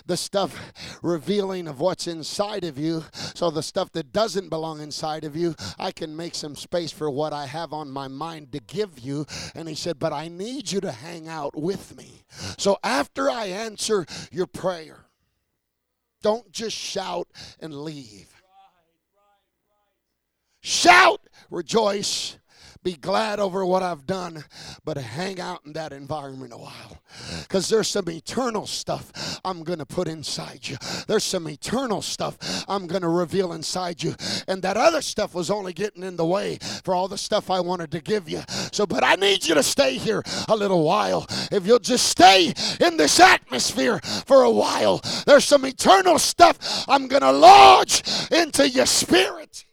the stuff revealing of what's inside of you. So the stuff that doesn't belong inside of you, I can make some space for what I have on my mind to give you. And he said, But I need you to hang out with me. So after I answer your prayer, don't just shout and leave. Shout, rejoice, be glad over what I've done, but hang out in that environment a while. Because there's some eternal stuff I'm going to put inside you. There's some eternal stuff I'm going to reveal inside you. And that other stuff was only getting in the way for all the stuff I wanted to give you. So, but I need you to stay here a little while. If you'll just stay in this atmosphere for a while, there's some eternal stuff I'm going to lodge into your spirit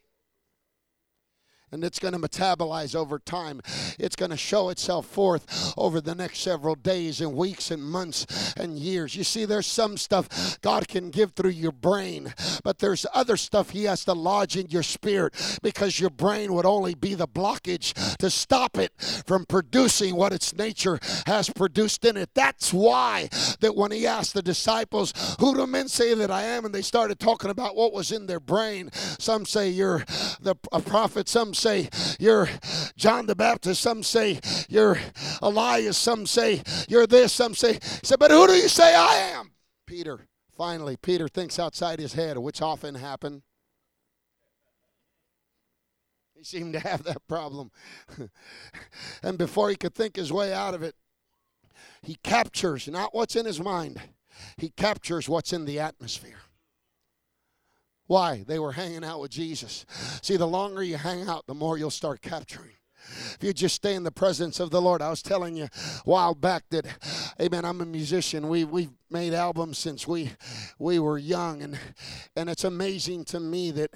and it's going to metabolize over time. It's going to show itself forth over the next several days and weeks and months and years. You see, there's some stuff God can give through your brain, but there's other stuff He has to lodge in your spirit because your brain would only be the blockage to stop it from producing what its nature has produced in it. That's why that when He asked the disciples, Who do men say that I am? and they started talking about what was in their brain. Some say you're the a prophet, some say you're John the Baptist. Some say you're Elias. Some say you're this. Some say, said, but who do you say I am? Peter. Finally, Peter thinks outside his head, which often happened. He seemed to have that problem. [laughs] and before he could think his way out of it, he captures not what's in his mind, he captures what's in the atmosphere. Why? They were hanging out with Jesus. See, the longer you hang out, the more you'll start capturing. If you just stay in the presence of the Lord, I was telling you a while back that, Amen. I'm a musician. We we've made albums since we we were young, and and it's amazing to me that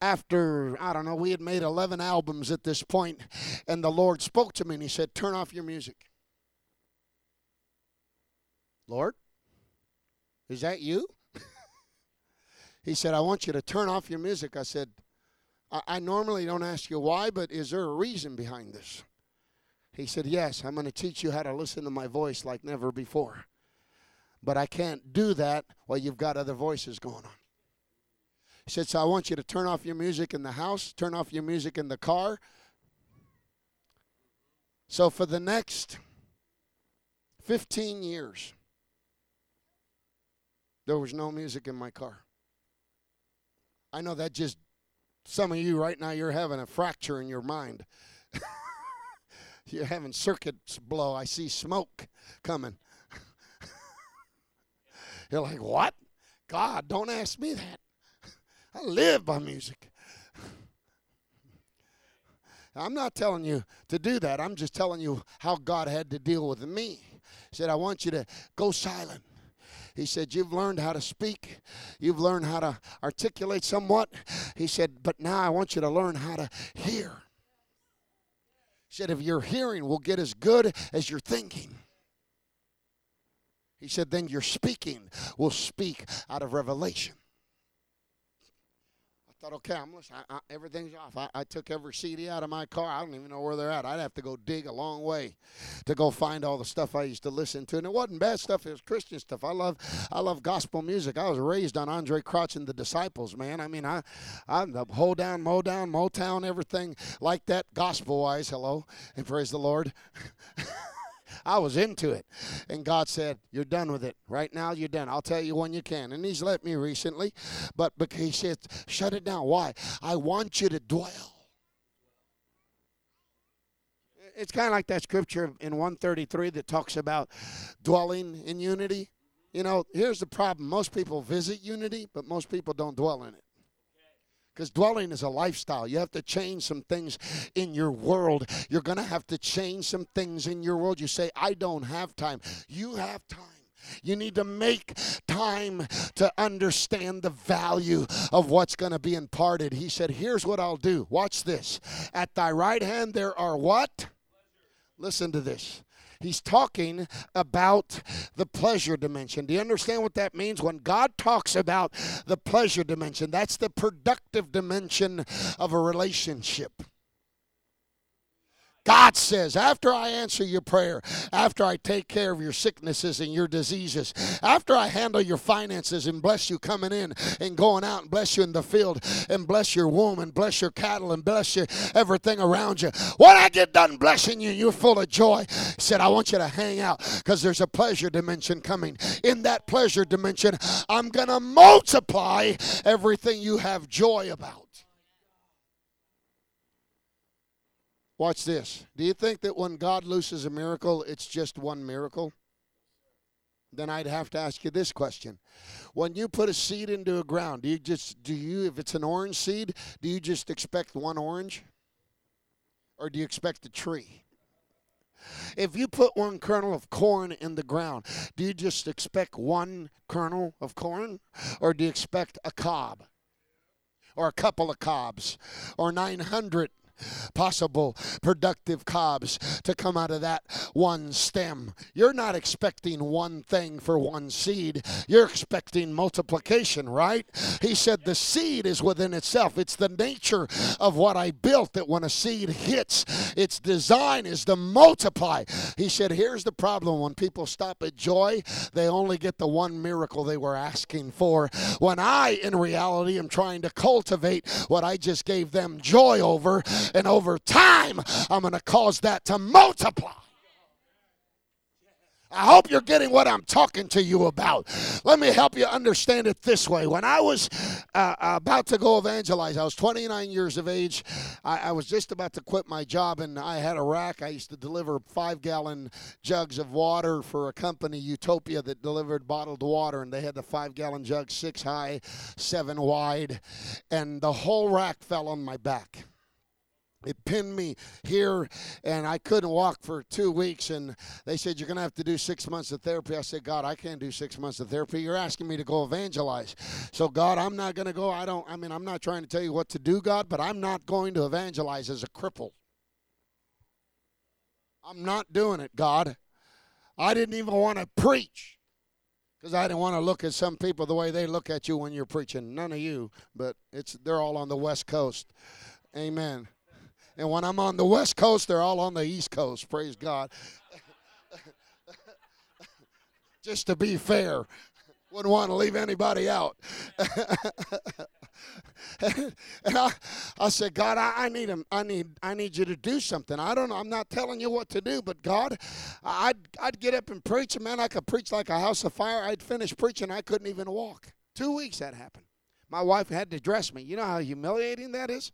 after I don't know, we had made 11 albums at this point, and the Lord spoke to me and He said, "Turn off your music." Lord, is that you? He said, I want you to turn off your music. I said, I, I normally don't ask you why, but is there a reason behind this? He said, Yes, I'm going to teach you how to listen to my voice like never before. But I can't do that while you've got other voices going on. He said, So I want you to turn off your music in the house, turn off your music in the car. So for the next 15 years, there was no music in my car. I know that just some of you right now, you're having a fracture in your mind. [laughs] you're having circuits blow. I see smoke coming. [laughs] you're like, what? God, don't ask me that. [laughs] I live by music. I'm not telling you to do that. I'm just telling you how God had to deal with me. He said, I want you to go silent. He said, You've learned how to speak, you've learned how to articulate somewhat. He said, But now I want you to learn how to hear. He said, If your hearing will get as good as your thinking. He said, then your speaking will speak out of revelation thought, okay, I'm listening. I, I, everything's off. I, I, took every CD out of my car. I don't even know where they're at. I'd have to go dig a long way to go find all the stuff I used to listen to. And it wasn't bad stuff. It was Christian stuff. I love, I love gospel music. I was raised on Andraé Crouch and the Disciples, man. I mean, I, I'm the hold down, mow down, Motown, everything like that, gospel wise. Hello, and praise the Lord. [laughs] I was into it. And God said, You're done with it. Right now, you're done. I'll tell you when you can. And He's let me recently, but He said, Shut it down. Why? I want you to dwell. It's kind of like that scripture in 133 that talks about dwelling in unity. You know, here's the problem most people visit unity, but most people don't dwell in it. Because dwelling is a lifestyle. You have to change some things in your world. You're going to have to change some things in your world. You say, I don't have time. You have time. You need to make time to understand the value of what's going to be imparted. He said, Here's what I'll do. Watch this. At thy right hand there are what? Listen to this. He's talking about the pleasure dimension. Do you understand what that means? When God talks about the pleasure dimension, that's the productive dimension of a relationship. God says, after I answer your prayer, after I take care of your sicknesses and your diseases, after I handle your finances and bless you coming in and going out and bless you in the field and bless your womb and bless your cattle and bless you everything around you, when I get done blessing you, you're full of joy. He said, I want you to hang out because there's a pleasure dimension coming. In that pleasure dimension, I'm going to multiply everything you have joy about. Watch this. Do you think that when God looses a miracle, it's just one miracle? Then I'd have to ask you this question. When you put a seed into a ground, do you just do you if it's an orange seed, do you just expect one orange? Or do you expect a tree? If you put one kernel of corn in the ground, do you just expect one kernel of corn? Or do you expect a cob? Or a couple of cobs? Or 900 possible productive cobs to come out of that one stem. You're not expecting one thing for one seed, you're expecting multiplication, right? He said the seed is within itself. It's the nature of what I built that when a seed hits, its design is to multiply. He said, Here's the problem when people stop at joy, they only get the one miracle they were asking for. When I, in reality, am trying to cultivate what I just gave them joy over, and over time, I'm going to cause that to multiply. I hope you're getting what I'm talking to you about. Let me help you understand it this way. When I was uh, about to go evangelize, I was 29 years of age. I, I, was just about to quit my job, and I had a rack. I used to deliver five gallon jugs of water for a company, Utopia, that delivered bottled water, and they had the five gallon jug, six high, seven wide, and the whole rack fell on my back it pinned me here and i couldn't walk for two weeks and they said you're going to have to do six months of therapy. I said god i can't do six months of therapy. You're asking me to go evangelize. So god i'm not going to go. I don't i mean i'm not trying to tell you what to do god but i'm not going to evangelize as a cripple. I'm not doing it god. I didn't even want to preach because i didn't want to look at some people the way they look at you when you're preaching. None of you but it's they're all on the west coast. Amen and when I'm on the West Coast, they're all on the East Coast. Praise God. [laughs] Just to be fair, wouldn't want to leave anybody out. [laughs] and I, I said, God, I, I, need him. I need, I need you to do something. I don't know. I'm not telling you what to do, but God, I'd, I'd get up and preach, man, I could preach like a house of fire. I'd finish preaching, I couldn't even walk. Two weeks that happened. My wife had to dress me. You know how humiliating that is?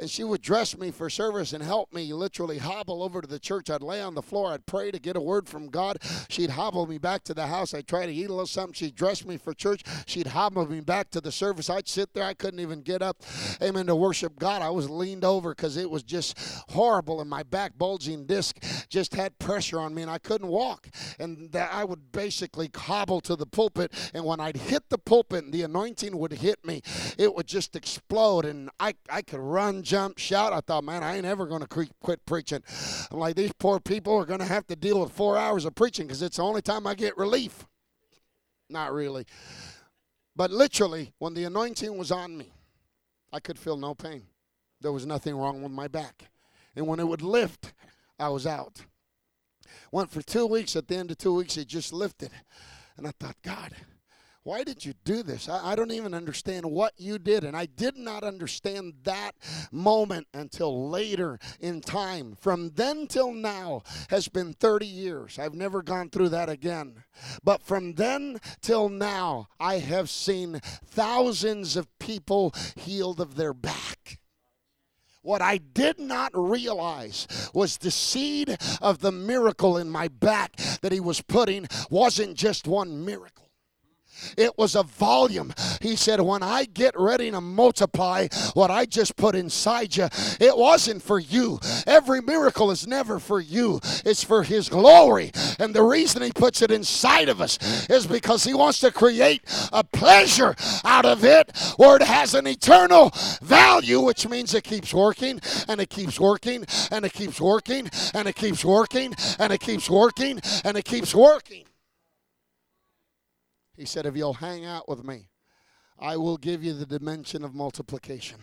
And she would dress me for service and help me literally hobble over to the church. I'd lay on the floor, I'd pray to get a word from God. She'd hobble me back to the house. I'd try to eat a little something. She'd dress me for church. She'd hobble me back to the service. I'd sit there. I couldn't even get up, amen, to worship God. I was leaned over because it was just horrible, and my back bulging disc just had pressure on me, and I couldn't walk. And I would basically hobble to the pulpit, and when I'd hit the pulpit, the anointing would hit me. It would just explode, and I, I could run jump, shout. I thought, man, I ain't ever going to quit preaching. I'm like, these poor people are going to have to deal with four hours of preaching because it's the only time I get relief. Not really. But literally, when the anointing was on me, I could feel no pain. There was nothing wrong with my back. And when it would lift, I was out. Went for two weeks. At the end of two weeks, it just lifted. And I thought, God, why did you do this? I, I, don't even understand what you did. And I did not understand that moment until later in time. From then till now has been 30 years. I've never gone through that again. But from then till now, I have seen thousands of people healed of their back. What I did not realize was the seed of the miracle in my back that he was putting wasn't just one miracle. It was a volume. He said, When I get ready to multiply what I just put inside you, it wasn't for you. Every miracle is never for you, it's for His glory. And the reason He puts it inside of us is because He wants to create a pleasure out of it where it has an eternal value, which means it keeps working and it keeps working and it keeps working and it keeps working and it keeps working and it keeps working. He said, If you'll hang out with me, I will give you the dimension of multiplication.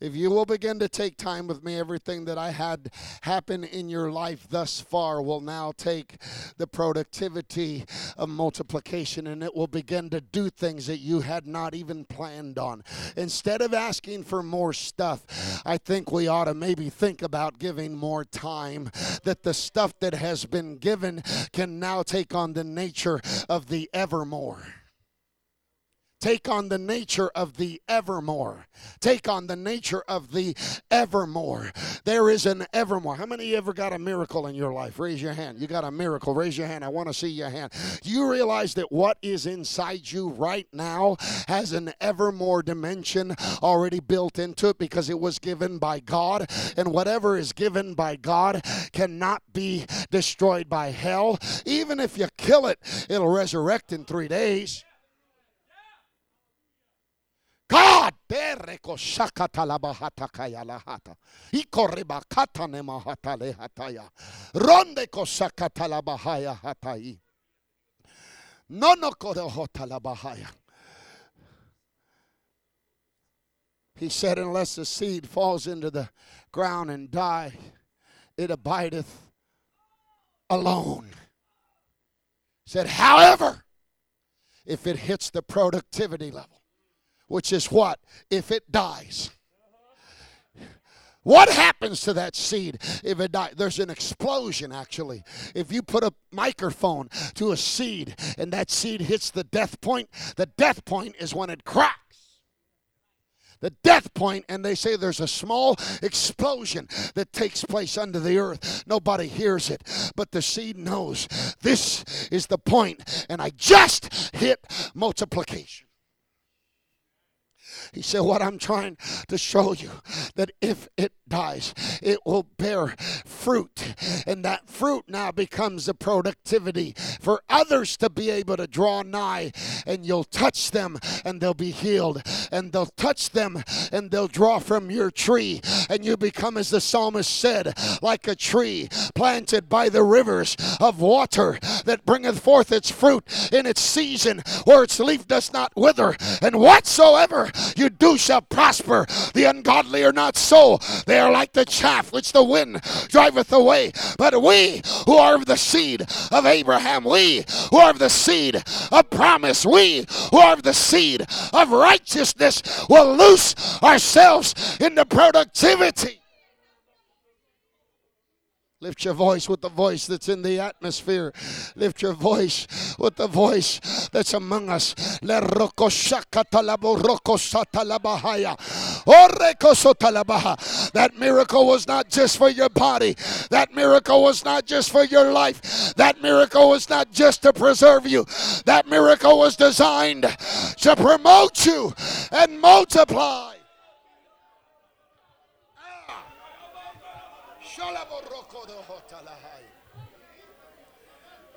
If you will begin to take time with me, everything that I had happen in your life thus far will now take the productivity of multiplication and it will begin to do things that you had not even planned on. Instead of asking for more stuff, I think we ought to maybe think about giving more time, that the stuff that has been given can now take on the nature of the evermore. Take on the nature of the evermore. Take on the nature of the evermore. There is an evermore. How many ever got a miracle in your life? Raise your hand. You got a miracle. Raise your hand. I want to see your hand. You realize that what is inside you right now has an evermore dimension already built into it because it was given by God? And whatever is given by God cannot be destroyed by hell. Even if you kill it, it'll resurrect in three days. God, pereko shakata la bahata kaya la hata. Ikoriba kata ne mahata le hataya. Ronde ko shakata la bahaya hatai. Nono kore hota la bahaya. He said, unless the seed falls into the ground and die, it abideth alone. He said, however, if it hits the productivity level, which is what? If it dies. What happens to that seed if it dies? There's an explosion, actually. If you put a microphone to a seed and that seed hits the death point, the death point is when it cracks. The death point, and they say there's a small explosion that takes place under the earth. Nobody hears it, but the seed knows this is the point, and I just hit multiplication. He said, What I'm trying to show you, that if it dies, it will bear fruit. And that fruit now becomes the productivity for others to be able to draw nigh. And you'll touch them and they'll be healed. And they'll touch them and they'll draw from your tree. And you become, as the psalmist said, like a tree planted by the rivers of water that bringeth forth its fruit in its season, where its leaf does not wither. And whatsoever you do shall prosper. The ungodly are not so. They are like the chaff which the wind driveth away. But we who are of the seed of Abraham, we who are of the seed of promise, we who are of the seed of righteousness will loose ourselves into productivity. Lift your voice with the voice that's in the atmosphere. Lift your voice with the voice that's among us. That miracle was not just for your body. That miracle was not just for your life. That miracle was not just to preserve you. That miracle was designed to promote you and multiply.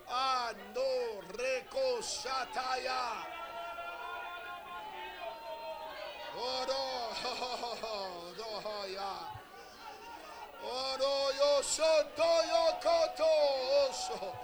Ando reko shataya. Oro dohoya. Oro yo soto yo koto oso. [laughs]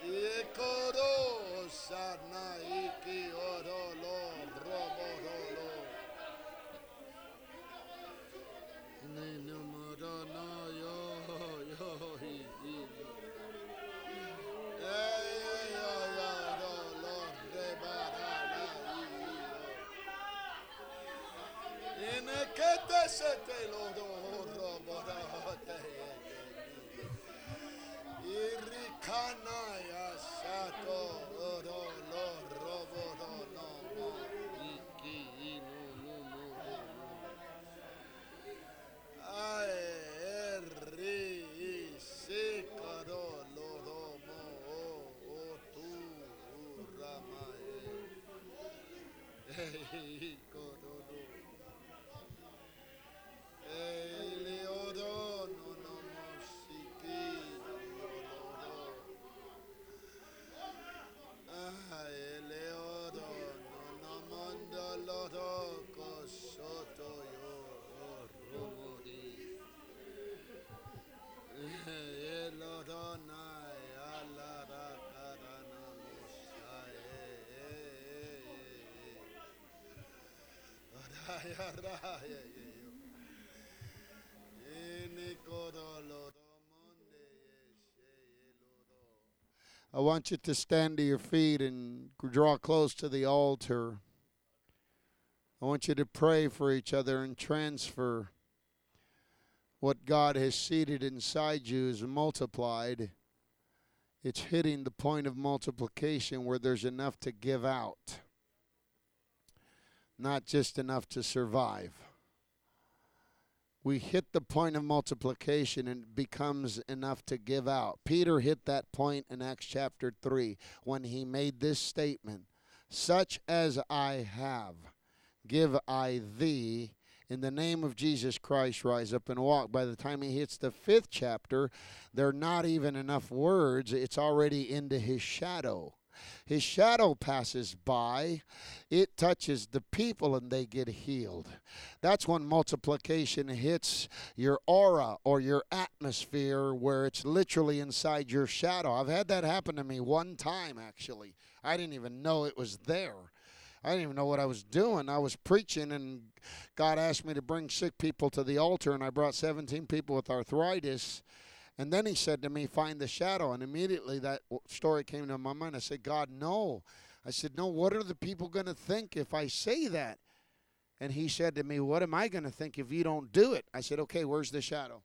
Ikoro sana iki yo yo hi hi. Eh yo yo do lo rebara la i. Ine que te se [laughs] I want you to stand to your feet and draw close to the altar. I want you to pray for each other and transfer what God has seeded inside you is multiplied. It's hitting the point of multiplication where there's enough to give out, not just enough to survive. We hit the point of multiplication and it becomes enough to give out. Peter hit that point in Acts chapter 3 when he made this statement Such as I have, give I thee. In the name of Jesus Christ, rise up and walk. By the time he hits the fifth chapter, there are not even enough words. It's already into his shadow. His shadow passes by, it touches the people, and they get healed. That's when multiplication hits your aura or your atmosphere, where it's literally inside your shadow. I've had that happen to me one time, actually. I didn't even know it was there. I didn't even know what I was doing. I was preaching, and God asked me to bring sick people to the altar, and I brought 17 people with arthritis. And then he said to me, Find the shadow. And immediately that story came to my mind. I said, God, no. I said, No, what are the people going to think if I say that? And he said to me, What am I going to think if you don't do it? I said, Okay, where's the shadow?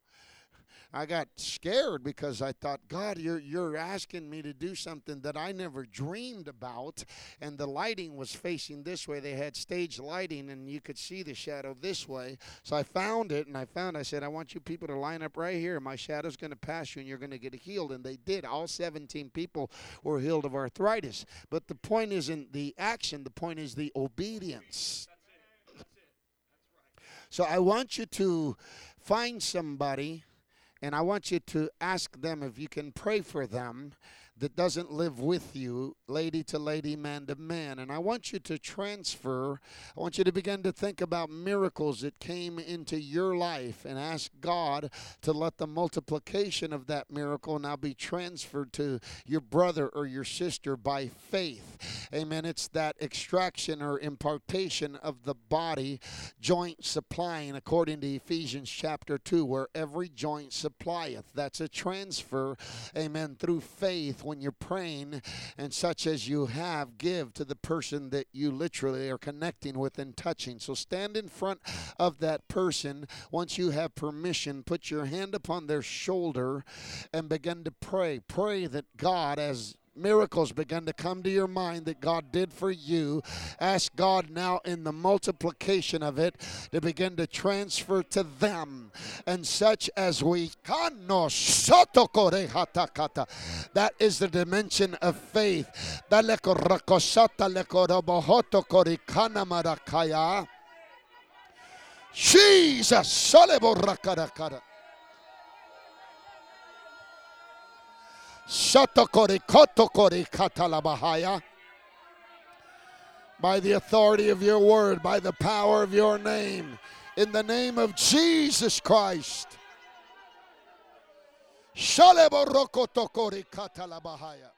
I got scared because I thought, God, you're you're asking me to do something that I never dreamed about. And the lighting was facing this way. They had stage lighting, and you could see the shadow this way. So I found it, and I found. I said, I want you people to line up right here. My shadow's going to pass you, and you're going to get healed. And they did. All 17 people were healed of arthritis. But the point isn't the action. The point is the obedience. So I want you to find somebody and I want you to ask them if you can pray for them that doesn't live with you, lady to lady, man to man. And I want you to transfer, I want you to begin to think about miracles that came into your life and ask God to let the multiplication of that miracle now be transferred to your brother or your sister by faith. Amen. It's that extraction or impartation of the body, joint supplying, according to Ephesians chapter 2, where every joint supplieth. That's a transfer, amen, through faith when you're praying and such as you have, give to the person that you literally are connecting with and touching. So stand in front of that person. Once you have permission, put your hand upon their shoulder and begin to pray. Pray that God, as miracles begin to come to your mind that God did for you, ask God now in the multiplication of it to begin to transfer to them. And such as we that is the dimension of faith. Jesus. By the authority of your word, by the power of your name, in the name of Jesus Christ. Shalebo rokotokori katalabahaya.